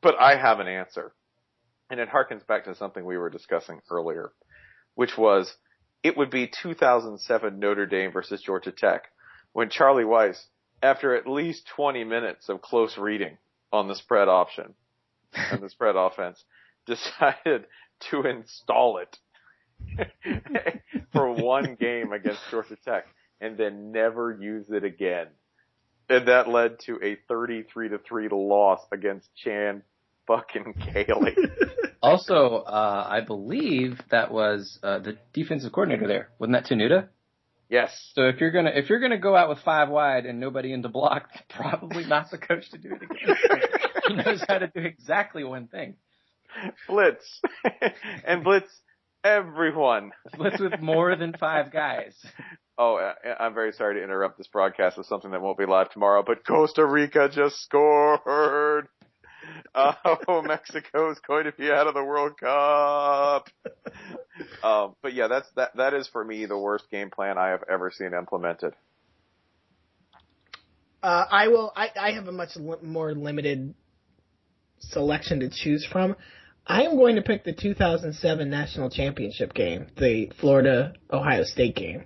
Speaker 1: But I have an answer. And it harkens back to something we were discussing earlier, which was it would be 2007 Notre Dame versus Georgia Tech when Charlie Weis, after at least 20 minutes of close reading on the spread option and the spread offense, decided to install it for one game against Georgia Tech and then never use it again. And that led to a 33 to 3 loss against Chan fucking Gailey.
Speaker 3: Also, uh, I believe that was uh, the defensive coordinator there. Wasn't that Tenuta?
Speaker 1: yes.
Speaker 3: So if you're gonna if you're gonna go out with five wide and nobody in the block, probably not the coach to do it again. he knows how to do exactly one thing.
Speaker 1: Blitz. and blitz everyone.
Speaker 3: Blitz with more than five guys.
Speaker 1: Oh, I'm very sorry to interrupt this broadcast with something that won't be live tomorrow, but Costa Rica just scored. Oh, Mexico is going to be out of the World Cup. Um, but yeah, that's that. That is for me the worst game plan I have ever seen implemented.
Speaker 2: Uh, I will. I, I have a much li- more limited selection to choose from. I am going to pick the 2007 national championship game, the Florida Ohio State game,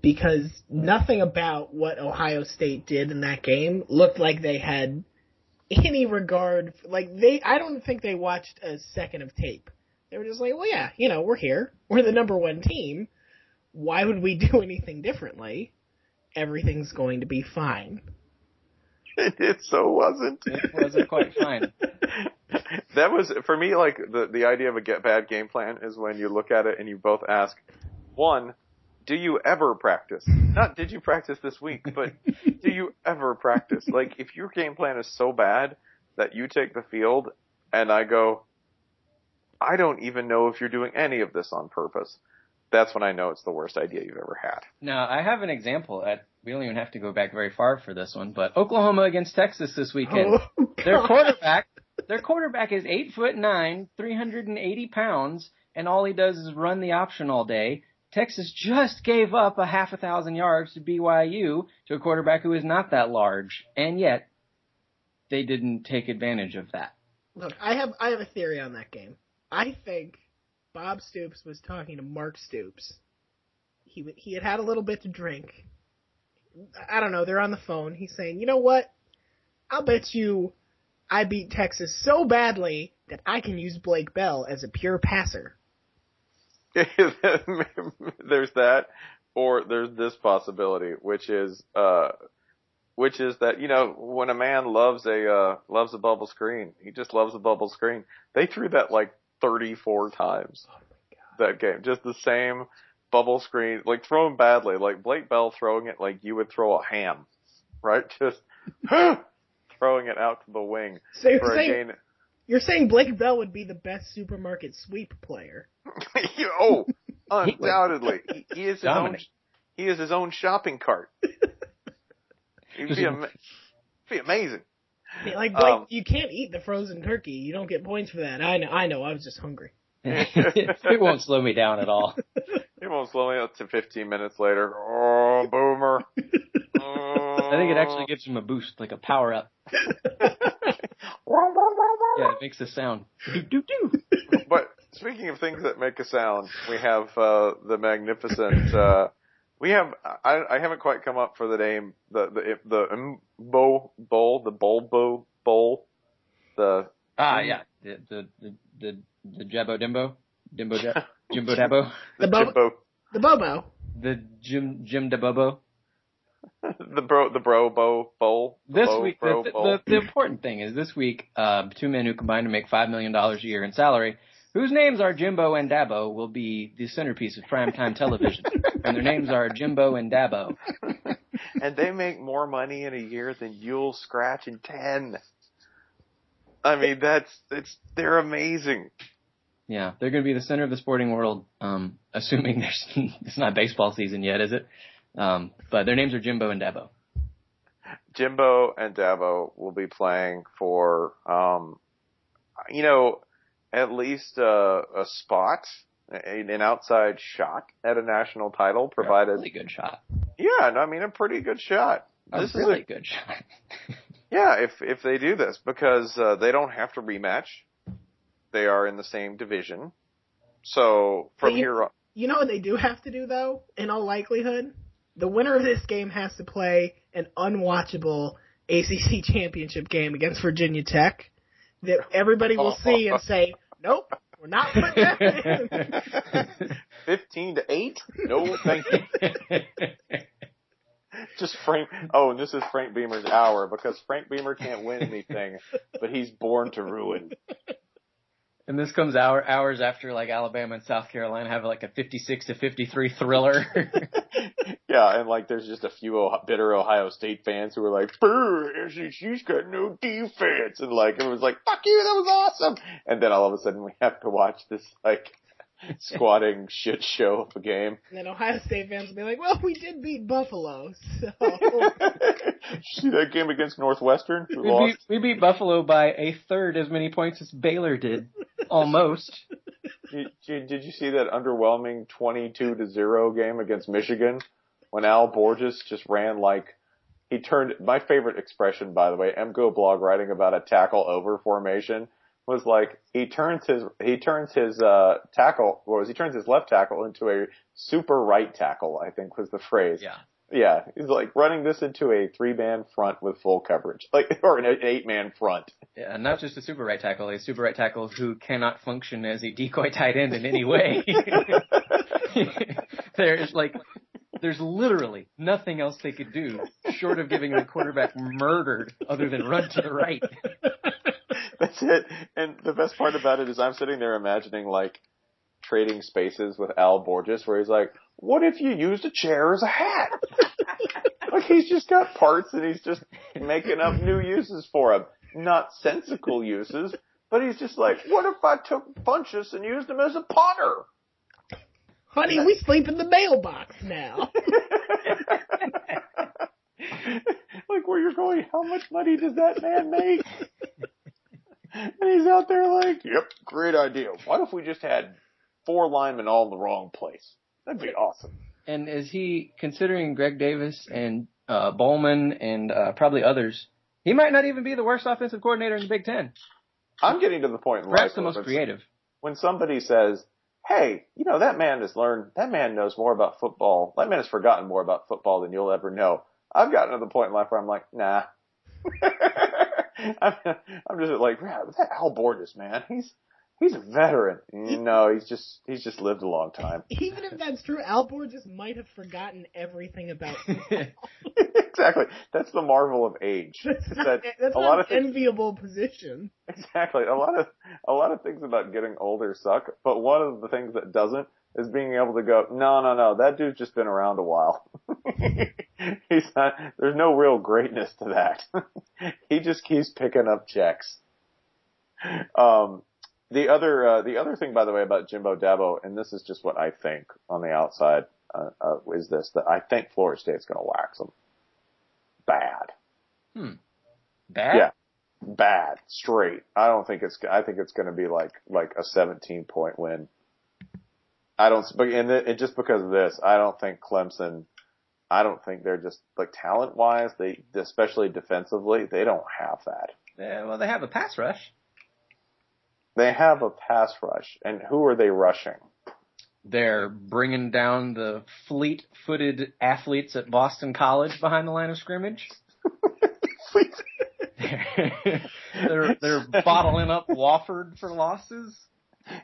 Speaker 2: because nothing about what Ohio State did in that game looked like they had any regard. Like they, I don't think they watched a second of tape. They were just like, well, yeah, you know, we're here. We're the number one team. Why would we do anything differently? Everything's going to be fine.
Speaker 1: it so wasn't.
Speaker 3: It wasn't quite fine.
Speaker 1: that was for me like the the idea of a get bad game plan is when you look at it and you both ask one do you ever practice not did you practice this week but do you ever practice like if your game plan is so bad that you take the field and I go I don't even know if you're doing any of this on purpose that's when I know it's the worst idea you've ever had
Speaker 3: Now I have an example. At we don't even have to go back very far for this one, but Oklahoma against Texas this weekend.
Speaker 2: Oh,
Speaker 3: their quarterback, their quarterback is eight foot nine, three hundred and eighty pounds, and all he does is run the option all day. Texas just gave up a half a thousand yards to BYU to a quarterback who is not that large, and yet they didn't take advantage of that.
Speaker 2: Look, I have I have a theory on that game. I think Bob Stoops was talking to Mark Stoops. He he had had a little bit to drink. I don't know. They're on the phone. He's saying, "You know what? I'll bet you I beat Texas so badly that I can use Blake Bell as a pure passer."
Speaker 1: there's that, or there's this possibility, which is, uh, which is that you know when a man loves a uh, loves a bubble screen, he just loves a bubble screen. They threw that like 34 times that game, just the same bubble screen, like thrown badly, like Blake Bell throwing it like you would throw a ham, right? Just throwing it out to the wing
Speaker 2: So you're
Speaker 1: for a
Speaker 2: saying you're saying Blake Bell would be the best supermarket sweep player?
Speaker 1: oh, undoubtedly, he, he is his own. He is his own shopping cart. It'd be, ama- be amazing.
Speaker 2: Like Blake,
Speaker 1: Um,
Speaker 2: you can't eat the frozen turkey. You don't get points for that. I know. I know. I was just hungry.
Speaker 3: it won't slow me down at all.
Speaker 1: It won't slow me up to 15 minutes later. Oh, boomer.
Speaker 3: I think it actually gives him a boost, like a power up. Yeah, it makes a sound. Do do do.
Speaker 1: But speaking of things that make a sound, we have uh, the magnificent. Uh, we have. I, I haven't quite come up for the name. The the the Bo Bowl, the Bulbo Bowl, the
Speaker 3: Ah, yeah, the the the the, the Jabbo Dimbo, Dimbo Jab, Jimbo Dabbo,
Speaker 2: The Bo-
Speaker 1: Jimbo,
Speaker 2: The Bobo.
Speaker 3: the Jim Jim Dabobo.
Speaker 1: the bro, the Bro Bo Bowl.
Speaker 3: This
Speaker 1: Bo,
Speaker 3: week,
Speaker 1: Bro
Speaker 3: the,
Speaker 1: Bowl.
Speaker 3: the, the important thing is this week, uh, two men who combine to make five million dollars a year in salary, whose names are Jimbo and Dabo, will be the centerpiece of primetime television, and their names are Jimbo and Dabo.
Speaker 1: and they make more money in a year than you'll scratch in ten. I mean, that's it's they're amazing.
Speaker 3: Yeah, they're going to be the center of the sporting world. Um, assuming there's it's not baseball season yet, is it? Um, but their names are Jimbo and Dabo.
Speaker 1: Jimbo and Dabo will be playing for, um, you know, at least uh, a spot, an an outside shot at a national title, provided.
Speaker 3: Really good shot.
Speaker 1: Yeah, no, I mean a pretty good shot.
Speaker 3: A
Speaker 1: This
Speaker 3: really
Speaker 1: is a
Speaker 3: good shot.
Speaker 1: yeah, if if they do this because uh, they don't have to rematch, they are in the same division. So from
Speaker 2: you-
Speaker 1: here on,
Speaker 2: You know what they do have to do though, in all likelihood? The winner of this game has to play an unwatchable ACC championship game against Virginia Tech that everybody will see and say, nope, we're not putting that in.
Speaker 1: fifteen to eight. No, thank you. Just Frank. Oh, and this is Frank Beamer's hour because Frank Beamer can't win anything, but he's born to ruin.
Speaker 3: And this comes hour, hours after like Alabama and South Carolina have like a 56 to 53 thriller.
Speaker 1: Yeah, and like there's just a few oh- bitter Ohio State fans who are like, "Brr, she's got no defense," and like it was like, "Fuck you, that was awesome," and then all of a sudden we have to watch this like squatting shit show of a game.
Speaker 2: And then Ohio State fans will be like, well, we did beat Buffalo, so.
Speaker 1: See that game against Northwestern? We
Speaker 3: we, beat, we beat Buffalo by a third as many points as Baylor did. Almost.
Speaker 1: Did, did did you see that underwhelming 22 to 0 game against Michigan when Al Borges just ran like he turned my favorite expression by the way, MGO blog writing about a tackle over formation was like he turns his he turns his uh tackle what was he turns his left tackle into a super right tackle, I think was the phrase.
Speaker 3: Yeah.
Speaker 1: Yeah, he's like running this into a three man front with full coverage, like or an eight man front.
Speaker 3: Yeah, not just a super right tackle, a super right tackle who cannot function as a decoy tight end in any way. there's like, there's literally nothing else they could do short of giving the quarterback murdered other than run to the right.
Speaker 1: That's it. And the best part about it is I'm sitting there imagining like trading spaces with Al Borges where he's like, what if you used a chair as a hat? like he's just got parts and he's just making up new uses for them. Not sensical uses, but he's just like, what if I took Funchess and used him as a potter?
Speaker 2: Honey, we sleep in the mailbox now.
Speaker 1: like where you're going, how much money does that man make? and he's out there like, yep, great idea. What if we just had four linemen all in the wrong place? That'd be awesome.
Speaker 3: And is he considering Greg Davis and uh, Bowman and uh, probably others? He might not even be the worst offensive coordinator in the Big Ten.
Speaker 1: I'm getting to the point in
Speaker 3: Perhaps
Speaker 1: life
Speaker 3: the most creative.
Speaker 1: When somebody says, hey, you know, that man has learned, that man knows more about football, that man has forgotten more about football than you'll ever know. I've gotten to the point in life where I'm like, nah. I'm, just like, that Al Borges, man, he's, he's a veteran. No, he's just, he's just lived a long time.
Speaker 2: Even if that's true, Al just might have forgotten everything about
Speaker 1: exactly. That's the marvel of age.
Speaker 2: That's not,
Speaker 1: that
Speaker 2: that's
Speaker 1: a lot
Speaker 2: an
Speaker 1: of things,
Speaker 2: enviable position.
Speaker 1: exactly. A lot of, a lot of things about getting older suck, but one of the things that doesn't is being able to go, no, no, no, that dude's just been around a while. He's not, there's no real greatness to that. he just keeps picking up checks. Um, the other, uh, the other thing, by the way, about Jimbo Dabo, and this is just what I think on the outside, uh, uh, is this, that I think Florida State's gonna wax them. Bad.
Speaker 3: Hmm. Bad?
Speaker 1: Yeah. Bad. Straight. I don't think it's, I think it's gonna be like, like a 17 point win. I don't, but, and, it, and just because of this, I don't think Clemson, I don't think they're just, like talent wise, they, especially defensively, they don't have that.
Speaker 3: Yeah, well, they have a pass rush.
Speaker 1: They have a pass rush, and who are they rushing?
Speaker 3: they're bringing down the fleet-footed athletes at Boston College behind the line of scrimmage. they're they're bottling up Wofford for losses.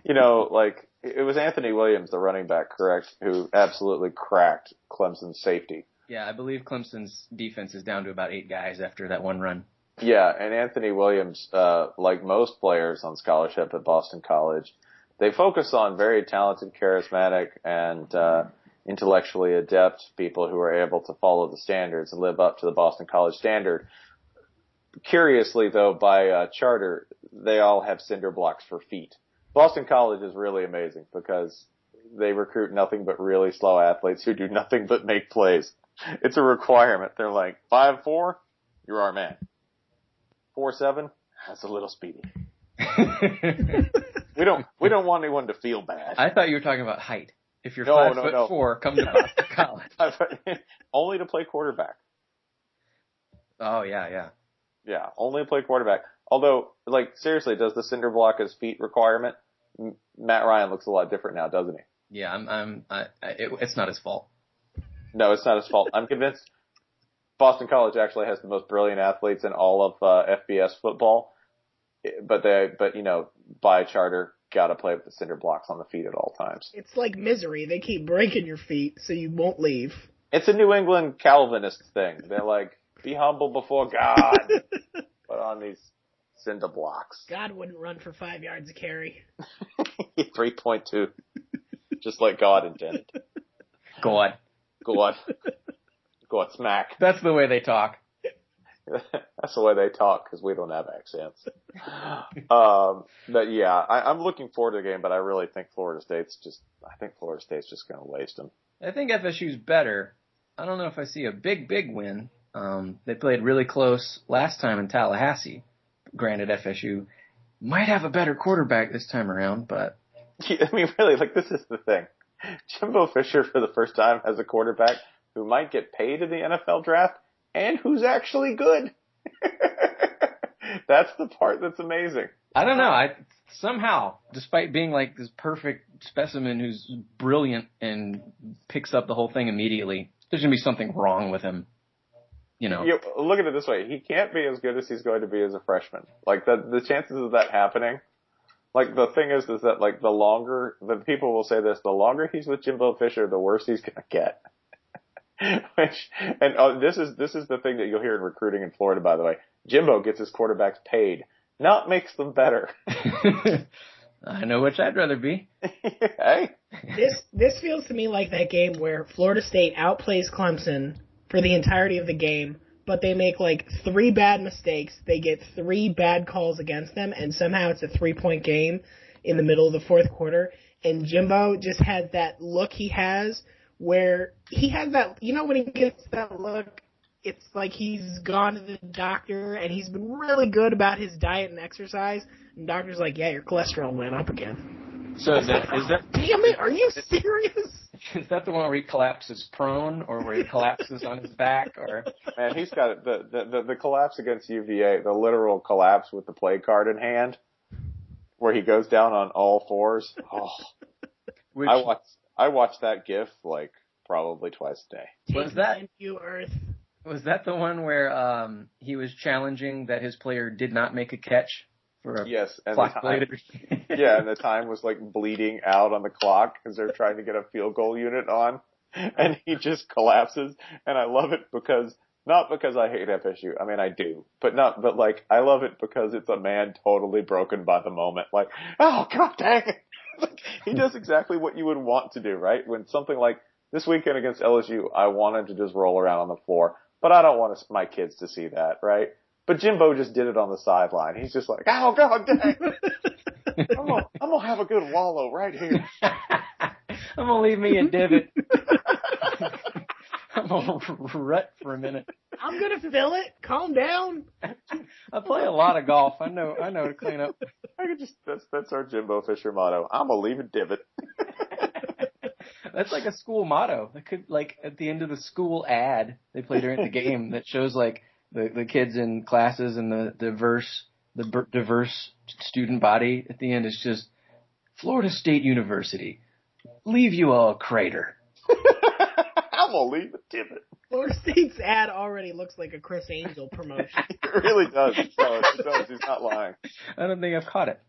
Speaker 1: You know, like it was Anthony Williams, the running back, correct, who absolutely cracked Clemson's safety.
Speaker 3: Yeah, I believe Clemson's defense is down to about eight guys after that one run.
Speaker 1: Yeah, and Anthony Williams, uh, like most players on scholarship at Boston College, they focus on very talented, charismatic, and uh, intellectually adept people who are able to follow the standards and live up to the Boston College standard. Curiously, though, by uh, charter, they all have cinder blocks for feet. Boston College is really amazing because they recruit nothing but really slow athletes who do nothing but make plays. It's a requirement. They're like five four, you're our man. Four seven, that's a little speedy. we don't we don't want anyone to feel bad.
Speaker 3: I thought you were talking about height. If you're
Speaker 1: No,
Speaker 3: five
Speaker 1: no,
Speaker 3: foot
Speaker 1: no.
Speaker 3: four, come to College.
Speaker 1: only to play quarterback.
Speaker 3: Oh yeah, yeah.
Speaker 1: Yeah, only to play quarterback. Although, like seriously, does the cinder block as feet requirement? M- Matt Ryan looks a lot different now, doesn't he?
Speaker 3: Yeah, I'm. I'm. I, I, it, it's not his fault.
Speaker 1: No, it's not his fault. I'm convinced Boston College actually has the most brilliant athletes in all of uh, FBS football, but they, but you know, by charter, got to play with the cinder blocks on the feet at all times.
Speaker 2: It's like misery. They keep breaking your feet so you won't leave.
Speaker 1: It's a New England Calvinist thing. They're like, be humble before God. Put on these cinder blocks.
Speaker 2: God wouldn't run for five yards a carry.
Speaker 1: 3.2. Just like God intended.
Speaker 3: God.
Speaker 1: God. God smack.
Speaker 3: That's the way they talk.
Speaker 1: That's the way they talk because we don't have accents. um, but yeah, I, I'm looking forward to the game, but I really think Florida State's just, I think Florida State's just going to waste them.
Speaker 3: I think FSU's better. I don't know if I see a big, big win. Um, they played really close last time in Tallahassee. Granted, FSU might have a better quarterback this time around, but
Speaker 1: I mean, really, like this is the thing. Jimbo Fisher, for the first time, has a quarterback who might get paid in the NFL draft and who's actually good. that's the part that's amazing.
Speaker 3: I don't know. I somehow, despite being like this perfect specimen who's brilliant and picks up the whole thing immediately, there's gonna be something wrong with him. You know.
Speaker 1: You, look at it this way: he can't be as good as he's going to be as a freshman. Like the the chances of that happening. Like the thing is, is that like the longer the people will say this, the longer he's with Jimbo Fisher, the worse he's gonna get. Which and uh, this is this is the thing that you'll hear in recruiting in Florida. By the way, Jimbo gets his quarterbacks paid, not makes them better.
Speaker 3: I know which I'd rather be.
Speaker 1: hey,
Speaker 2: This this feels to me like that game where Florida State outplays Clemson for the entirety of the game, but they make like three bad mistakes. They get three bad calls against them, and somehow it's a three point game in the middle of the fourth quarter. And Jimbo just has that look he has where he has that, you know, when he gets that look, it's like he's gone to the doctor and he's been really good about his diet and exercise. And the doctor's like, yeah, your cholesterol went up again.
Speaker 3: So is that is that
Speaker 2: Damn it, are you serious?
Speaker 3: is that the one where he collapses prone or where he collapses on his back or
Speaker 1: man, he's got it. The, the the the collapse against UVA, the literal collapse with the play card in hand, where he goes down on all fours. Oh,
Speaker 3: which
Speaker 1: I watched I watched that GIF like probably twice a day.
Speaker 3: Was that-
Speaker 2: me into Earth?
Speaker 3: was that the one where um he was challenging that his player did not make a catch for a
Speaker 1: Yes, and the
Speaker 3: clock
Speaker 1: time,
Speaker 3: later?
Speaker 1: yeah, and the time was like bleeding out on the clock because they're trying to get a field goal unit on, and he just collapses, and I love it because not because I hate FSU. I mean, I do, but not, but like I love it because it's a man totally broken by the moment. Like, oh god dang it! Like, he does exactly what you would want to do, right? When something like this weekend against LSU, I wanted to just roll around on the floor, but I don't want my kids to see that, right? But Jimbo just did it on the sideline. He's just like, oh god dang! I'm gonna, I'm gonna have a good wallow right here.
Speaker 3: I'm gonna leave me a divot. I'm gonna rut for a minute.
Speaker 2: I'm gonna fill it. Calm down.
Speaker 3: I play a lot of golf. I know. I know to clean up.
Speaker 1: I could just that's that's our Jimbo Fisher motto. I'm gonna leave a divot.
Speaker 3: That's like a school motto. That could like at the end of the school ad they play during the game that shows like the the kids in classes and the diverse the ber- diverse student body at the end is just Florida State University leave you all a crater.
Speaker 1: I'm gonna leave a divot.
Speaker 2: Florida State's ad already looks like a Criss Angel promotion.
Speaker 1: It really does. It does. It does. He's not lying.
Speaker 3: I don't think I've caught it.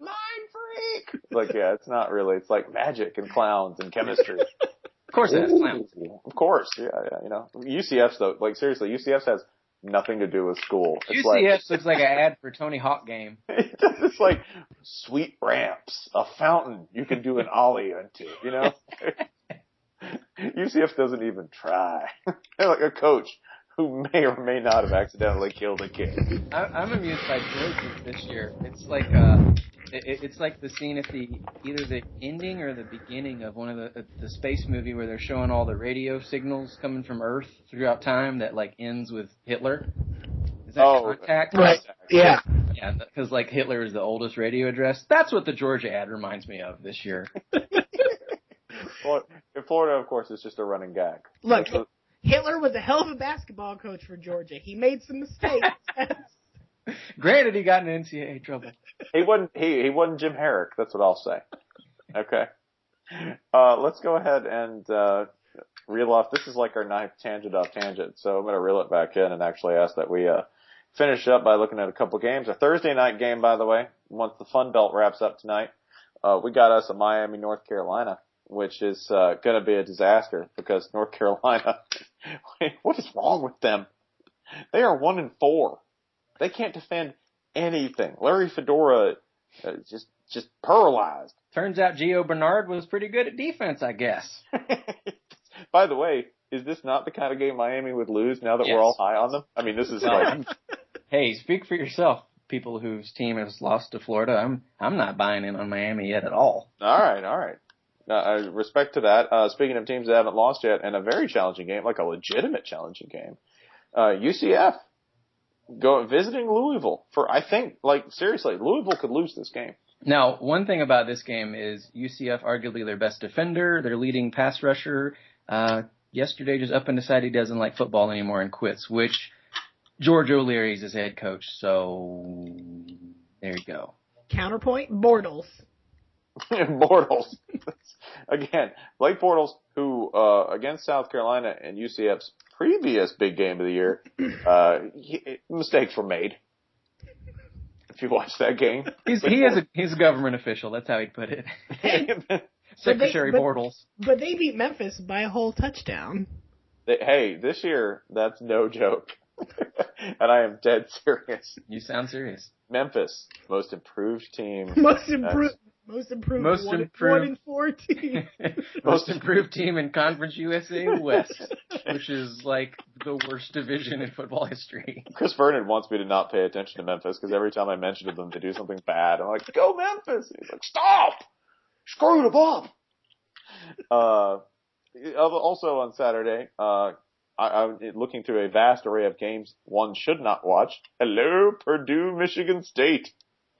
Speaker 1: Mind freak. It's like, yeah, it's not really. It's like magic and clowns and chemistry.
Speaker 3: Of course, it has clowns.
Speaker 1: Of course, yeah, yeah. You know, UCF's though, like seriously, UCF's has nothing to do with school. It's like,
Speaker 3: UCF looks like an ad for Tony Hawk game.
Speaker 1: it's like sweet ramps, a fountain you can do an ollie into. You know, UCF doesn't even try. They're like a coach who may or may not have accidentally killed a kid.
Speaker 3: I, I'm amused by Georgia this year. It's like uh, it, it's like the scene at the either the ending or the beginning of one of the the space movie where they're showing all the radio signals coming from Earth throughout time that like ends with Hitler. Is that
Speaker 1: Oh,
Speaker 3: contact?
Speaker 2: Right. Yeah.
Speaker 3: Yeah, because like Hitler is the oldest radio address. That's what the Georgia ad reminds me of this year.
Speaker 1: Well, in Florida, of course, it's just a running gag.
Speaker 2: Look,
Speaker 1: So-
Speaker 2: Hitler was a hell of a basketball coach for Georgia. He made some mistakes.
Speaker 3: Granted, he got in NCAA trouble.
Speaker 1: he wasn't he he wasn't Jim Harrick. That's what I'll say. Okay. Uh, let's go ahead and uh, reel off. This is like our ninth tangent off tangent, so I'm going to reel it back in and actually ask that we uh, finish up by looking at a couple games. A Thursday night game, by the way, once the Fun Belt wraps up tonight, uh, we got us a Miami, North Carolina, which is uh, going to be a disaster because North Carolina. what is wrong with them? They are one and four. They can't defend anything. Larry Fedora uh, just just paralyzed.
Speaker 3: Turns out Gio Bernard was pretty good at defense, I guess.
Speaker 1: By the way, is this not the kind of game Miami would lose now that
Speaker 3: Yes.
Speaker 1: we're all high on them? I mean, this is like
Speaker 3: hey, speak for yourself, people whose team has lost to Florida. I'm I'm not buying in on Miami yet at all.
Speaker 1: all right, all right. Uh, respect to that. Uh, speaking of teams that haven't lost yet, and a very challenging game, like a legitimate challenging game, uh, UCF go visiting Louisville for I think like seriously, Louisville could lose this game.
Speaker 3: Now, one thing about this game is UCF arguably their best defender, their leading pass rusher. Uh, yesterday just up and decided he doesn't like football anymore and quits, which George O'Leary's his head coach. So there you go.
Speaker 2: Counterpoint, Bortles.
Speaker 1: Bortles. Again, Blake Bortles, who uh, against South Carolina and UCF's previous big game of the year, uh, he, mistakes were made. If you watch that game,
Speaker 3: He's he is a he's a government official. That's how he'd put it. Secretary
Speaker 2: but-
Speaker 3: Bortles.
Speaker 2: But they beat Memphis by a whole touchdown.
Speaker 1: They- hey, this year that's no joke, and I am dead serious.
Speaker 3: You sound serious.
Speaker 1: Memphis, most improved team,
Speaker 2: Most improved. Most improved.
Speaker 3: Most
Speaker 2: one,
Speaker 3: improved.
Speaker 2: One in four team.
Speaker 3: Most improved team in Conference USA West, which is like the worst division in football history.
Speaker 1: Chris Vernon wants me to not pay attention to Memphis because every time I mention to them to do something bad, I'm like, "Go Memphis!" And he's like, "Stop! Screw them up!" Uh, also on Saturday, uh, I, I'm looking through a vast array of games one should not watch. Hello, Purdue, Michigan State.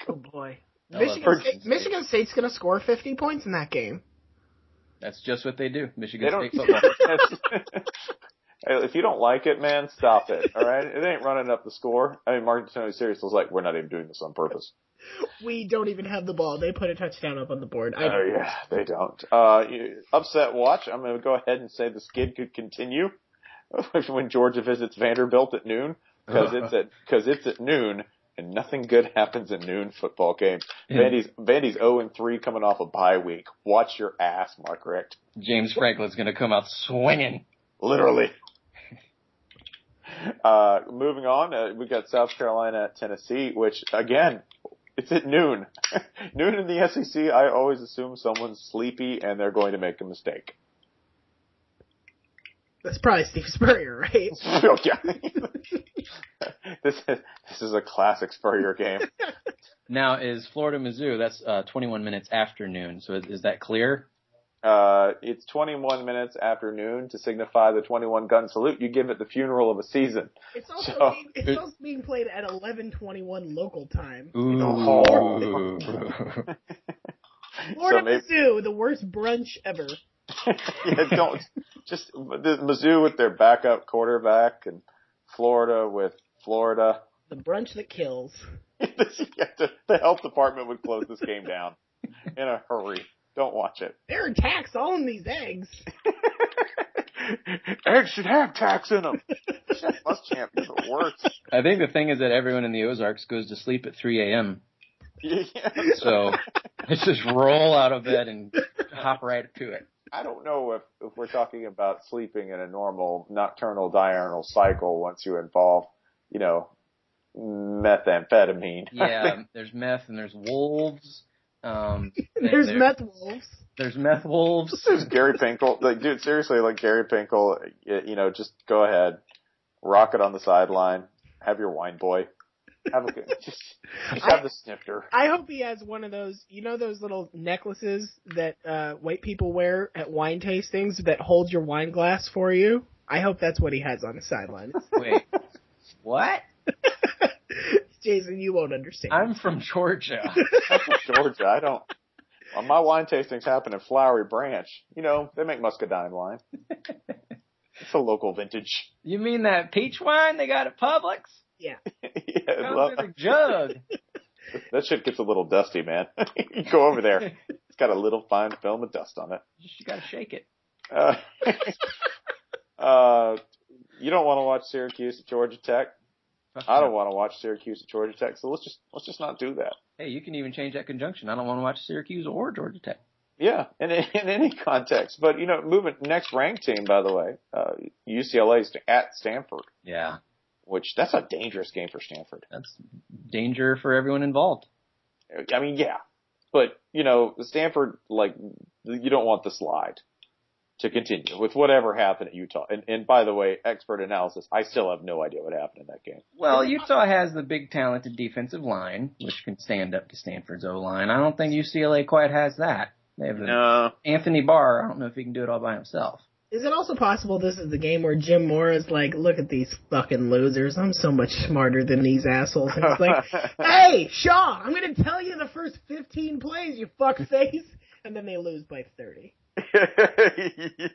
Speaker 2: oh boy.
Speaker 3: I love
Speaker 2: Michigan, State,
Speaker 3: State.
Speaker 2: Michigan State's going to score 50 points in that game.
Speaker 3: That's just what they do. Michigan
Speaker 1: They.
Speaker 3: State football.
Speaker 1: If you don't like it, man, stop it. All right, it ain't running up the score. I mean, Mark Tony Sirius was like, "We're not even doing this on purpose."
Speaker 2: We don't even have the ball. They put a touchdown up on the board. I
Speaker 1: Oh yeah, they don't. Uh, upset watch. I'm going to go ahead and say the skid could continue when Georgia visits Vanderbilt at noon because it's at because it's at noon and nothing good happens at noon football games. Vandy's Vandy's 0 and 3 coming off a bye week. Watch your ass, Mark Richt.
Speaker 3: James Franklin's going to come out swinging.
Speaker 1: Literally. Uh, moving on, uh, we got South Carolina at Tennessee, which again, it's at noon. noon in the SEC, I always assume someone's sleepy and they're going to make a mistake.
Speaker 2: That's probably Steve Spurrier, right?
Speaker 1: okay. this is this is a classic Spurrier game.
Speaker 3: Now is Florida Mizzou? That's uh, 21 minutes after noon. So is, is that clear?
Speaker 1: Uh, it's 21 minutes after noon to signify the 21 gun salute. You give it the funeral of a season.
Speaker 2: It's also,
Speaker 1: So-
Speaker 2: being, it's also being played at 11:21 local time.
Speaker 3: Ooh.
Speaker 1: Oh.
Speaker 2: Florida
Speaker 1: maybe-
Speaker 2: Mizzou, the worst brunch ever.
Speaker 1: yeah, don't just the Mizzou with their backup quarterback and Florida with Florida.
Speaker 2: The brunch that kills.
Speaker 1: The the health department would close this game down in a hurry. Don't watch it.
Speaker 2: There are tax all in these eggs.
Speaker 1: Eggs should have tax in them. Chef Muschamp is the worst.
Speaker 3: I think the thing is that everyone in the Ozarks goes to sleep at 3 a.m.
Speaker 1: Yeah.
Speaker 3: So let's just roll out of bed and hop right to it.
Speaker 1: I don't know if, if we're talking about sleeping in a normal nocturnal diurnal cycle once you involve, you know, methamphetamine.
Speaker 3: Yeah, there's meth and there's wolves. Um,
Speaker 2: There's
Speaker 3: there-
Speaker 2: meth wolves.
Speaker 3: There's meth wolves.
Speaker 1: There's Gary Pinkel. Like, dude, seriously, like Gary Pinkel, you know, just go ahead, rock it on the sideline, have your wine boy, have a good, just, just have the snifter.
Speaker 2: I hope he has one of those, you know, those little necklaces that uh, white people wear at wine tastings that hold your wine glass for you. I hope that's what he has on his sideline.
Speaker 3: Wait, what?
Speaker 2: Jason, you won't understand.
Speaker 3: I'm from Georgia.
Speaker 1: I'm from Georgia. I don't. Well, my wine tastings happen in Flowery Branch. You know, they make muscadine wine. It's a local vintage.
Speaker 3: You mean that peach wine they got at Publix?
Speaker 2: yeah.
Speaker 1: Yeah, love-
Speaker 3: in a jug.
Speaker 1: that shit gets a little dusty, man. you go over there. It's got a little fine film of dust on it.
Speaker 3: You gotta shake it.
Speaker 1: Uh, uh, you don't want to watch Syracuse at Georgia Tech. I don't want to watch Syracuse at Georgia Tech. So let's just let's just not do that.
Speaker 3: Hey, you can even change that conjunction. I don't want to watch Syracuse or Georgia Tech.
Speaker 1: Yeah, in in any context. But you know, moving next ranked team, by the way, uh, UCLA is at Stanford,
Speaker 3: Yeah,
Speaker 1: which that's a dangerous game for Stanford.
Speaker 3: that's danger for everyone involved.
Speaker 1: I mean, yeah, but you know, Stanford like you don't want the slide to continue with whatever happened at Utah. And and by the way, expert analysis, I still have no idea what happened in that game.
Speaker 3: Well, Utah has the big talented defensive line, which can stand up to Stanford's O line. I don't think UCLA quite has that. They have
Speaker 1: No,
Speaker 3: Anthony Barr. I don't know if he can do it all by himself.
Speaker 2: Is it also possible this is the game where Jim Mora is like, look at these fucking losers. I'm so much smarter than these assholes. And it's like, hey, Shaw, I'm going to tell you the first 15 plays, you fuck face. And then they lose by 30.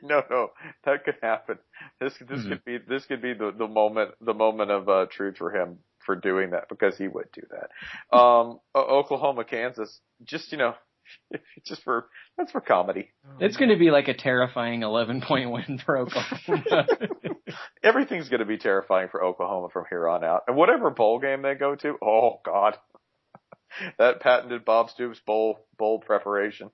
Speaker 1: no, no, that could happen. This this
Speaker 3: Mhm.
Speaker 1: could be this could be the the moment the moment of uh, truth for him for doing that because he would do that. Um, Oklahoma, Kansas, just you know, just for that's for comedy.
Speaker 3: It's going to be like a terrifying 11 point win for Oklahoma.
Speaker 1: Everything's going to be terrifying for Oklahoma from here on out, and whatever bowl game they go to, oh god, that patented Bob Stoops bowl bowl preparation.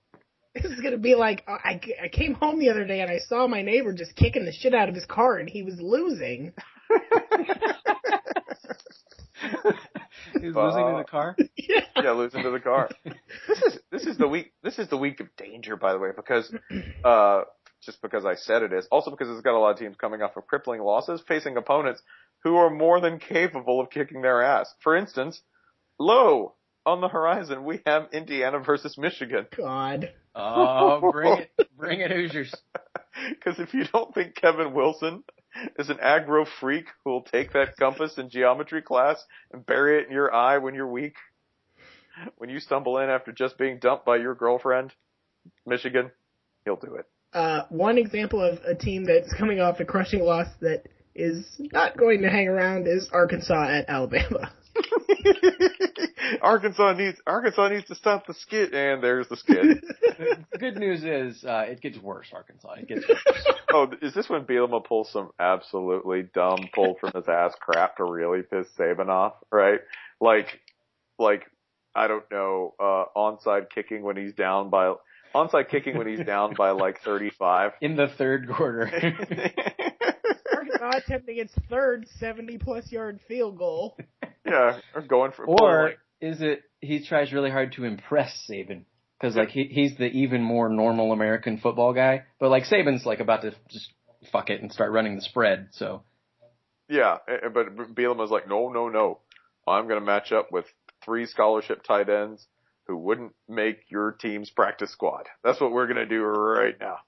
Speaker 2: This is going to be like, I, I came home the other day and I saw my neighbor just kicking the shit out of his car and he was losing.
Speaker 3: He's losing to the car.
Speaker 1: yeah, losing to the car. This is this is the week this is the week of danger, by the way, because uh just because I said it is, also because it's got a lot of teams coming off of crippling losses, facing opponents who are more than capable of kicking their ass. For instance, low on the horizon, we have Indiana versus Michigan.
Speaker 2: God.
Speaker 3: Oh, bring it, bring it, Hoosiers.
Speaker 1: Because if you don't think Kevin Wilson is an aggro freak who will take that compass in geometry class and bury it in your eye when you're weak, when you stumble in after just being dumped by your girlfriend, Michigan, he'll do it.
Speaker 2: Uh, one example of a team that's coming off a crushing loss that is not going to hang around is Arkansas at Alabama.
Speaker 1: Arkansas needs Arkansas needs to stop the skid, and there's the skid.
Speaker 3: The good news is uh, it gets worse, Arkansas. It gets worse.
Speaker 1: oh, is this when Bielema pulls some absolutely dumb pulled from his ass crap to really piss Saban off? Right? Like, like I don't know, uh, onside kicking when he's down by onside kicking when he's down by like 35.
Speaker 3: in the third quarter.
Speaker 2: Arkansas attempting its third 70 plus yard field goal.
Speaker 1: yeah, or going for
Speaker 3: or
Speaker 1: like,
Speaker 3: is it he tries really hard to impress Saban? Because like he he's the even more normal American football guy, but like Saban's like about to just fuck it and start running the spread. So
Speaker 1: yeah, but Bielema's like, no, no, no, I'm going to match up with three scholarship tight ends who wouldn't make your team's practice squad. That's what we're going to do right now.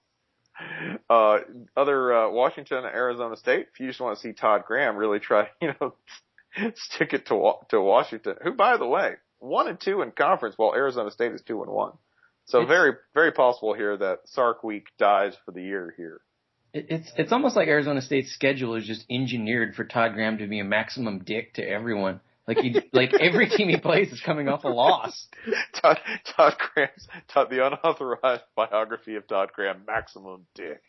Speaker 1: Uh, other, uh, Washington, Arizona State, if you just want to see Todd Graham really try, you know, stick it to, Wa- to Washington, who by the way, one and two in conference while Arizona State is two and one. So
Speaker 3: It's-
Speaker 1: very, very possible here that Sark week dies for the year here.
Speaker 3: it, it's it's almost like Arizona State's schedule is just engineered for Todd Graham to be a maximum dick to everyone. Like he, like every team he plays is coming off a loss.
Speaker 1: Todd, Todd Graham's Todd, the unauthorized biography of Todd Graham, maximum dick.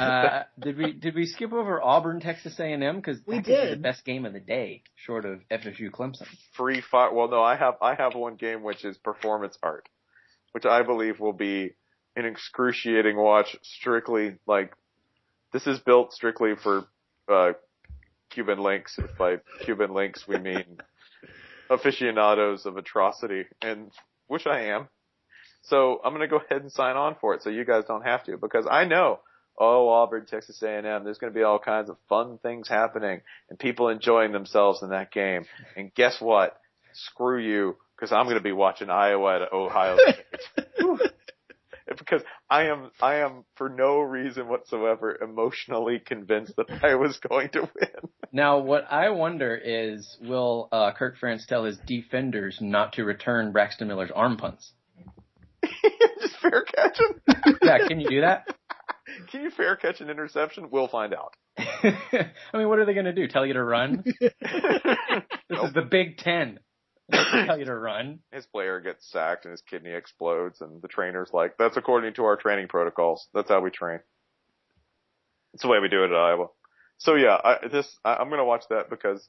Speaker 3: Uh, did we did we skip over Auburn Texas A and M because
Speaker 2: We did the
Speaker 3: best game of the day, short of FSU Clemson.
Speaker 1: Free fire. Well, no, I have I have one game which is performance art, which I believe will be an excruciating watch. Strictly like this is built strictly for uh, Cuban links. If by Cuban links we mean aficionados of atrocity, and which I am. So I'm gonna go ahead and sign on for it, so you guys don't have to, because I know. Oh, Auburn, Texas A&M. There's going to be all kinds of fun things happening and people enjoying themselves in that game. And guess what? Screw you, because I'm going to be watching Iowa at Ohio State. because I am, I am for no reason whatsoever emotionally convinced that I was going to win.
Speaker 3: Now, what I wonder is, will uh, Kirk Ferentz tell his defenders not to return Braxton Miller's arm punts?
Speaker 1: Just fair catch him.
Speaker 3: Yeah, can you do that?
Speaker 1: Can you fair catch an interception? We'll find out.
Speaker 3: I mean, what are they going to do? Tell you to run? this is the Big Ten. Tell you to run.
Speaker 1: His player gets sacked and his kidney explodes and the trainer's like, that's according to our training protocols. That's how we train. It's the way we do it at Iowa. So yeah, I, this, I, I'm gonna watch that because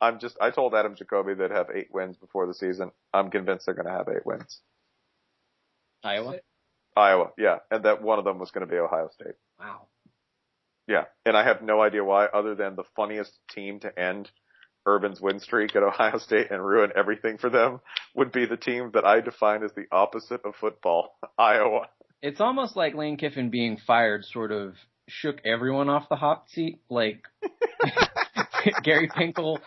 Speaker 1: I'm just, I told Adam Jacobi they'd have eight wins before the season. I'm convinced they're gonna have eight wins.
Speaker 3: Iowa?
Speaker 1: Iowa, yeah. And that one of them was gonna be Ohio State.
Speaker 3: Wow.
Speaker 1: Yeah. And I have no idea why other than the funniest team to end Urban's win streak at Ohio State and ruin everything for them would be the team that I define as the opposite of football, Iowa.
Speaker 3: It's almost like Lane Kiffin being fired sort of shook everyone off the hot seat. Like Gary Pinkel,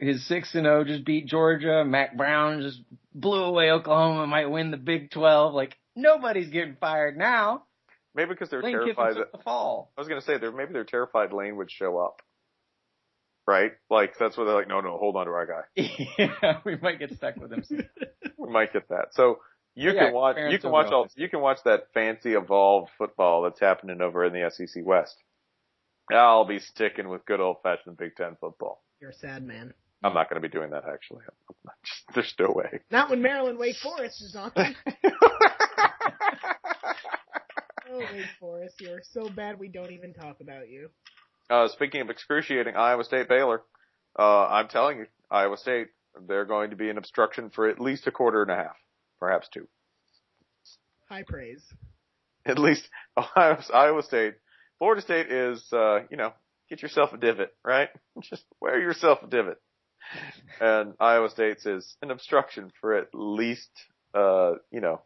Speaker 3: his six and zero just beat Georgia. Mack Brown just blew away Oklahoma, might win the Big Twelve. Like nobody's getting fired now.
Speaker 1: Maybe because they're
Speaker 3: Lane
Speaker 1: terrified
Speaker 3: took
Speaker 1: that
Speaker 3: the fall.
Speaker 1: I was gonna say they're maybe they're terrified Lane would show up. Right? Like that's where they're like, no, no, hold on to our guy.
Speaker 3: yeah, we might get stuck with him. soon.
Speaker 1: We might get that. So you
Speaker 3: Yeah,
Speaker 1: can watch you can watch
Speaker 3: go.
Speaker 1: all you can watch that fancy evolved football that's happening over in the SEC West. I'll be sticking with good old fashioned Big Ten football.
Speaker 2: You're a sad man.
Speaker 1: I'm not going to be doing that actually. Just, there's no way.
Speaker 2: Not when Maryland Wake Forest is on. oh, Wake Forest, you're so bad we don't even talk about you.
Speaker 1: Uh, speaking of excruciating Iowa State Baylor, uh, I'm telling you, Iowa State, they're going to be an obstruction for at least a quarter and a half, perhaps two.
Speaker 2: High praise.
Speaker 1: At least Ohio, Iowa State, Florida State is, uh, you know, get yourself a divot, right? Just wear yourself a divot. And Iowa State's is an obstruction for at least, uh, you know,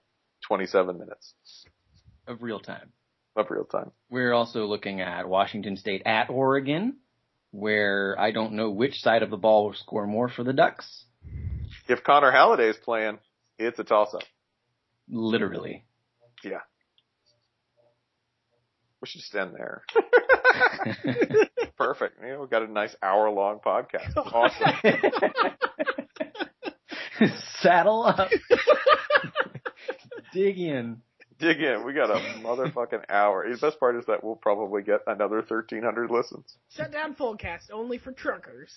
Speaker 1: 27 minutes
Speaker 3: of real time.
Speaker 1: of real time.
Speaker 3: We're also looking at Washington State at Oregon, where I don't know which side of the ball will score more for the Ducks.
Speaker 1: If Connor Halliday's playing, it's a toss up.
Speaker 3: Literally.
Speaker 1: Yeah. We should just end there. Perfect. You know, we got a nice hour long podcast. Awesome.
Speaker 3: Saddle up. Dig in.
Speaker 1: Dig in. We got a motherfucking hour. The best part is that we'll probably get another 1300 listens.
Speaker 2: Shut down Fullcast only for truckers.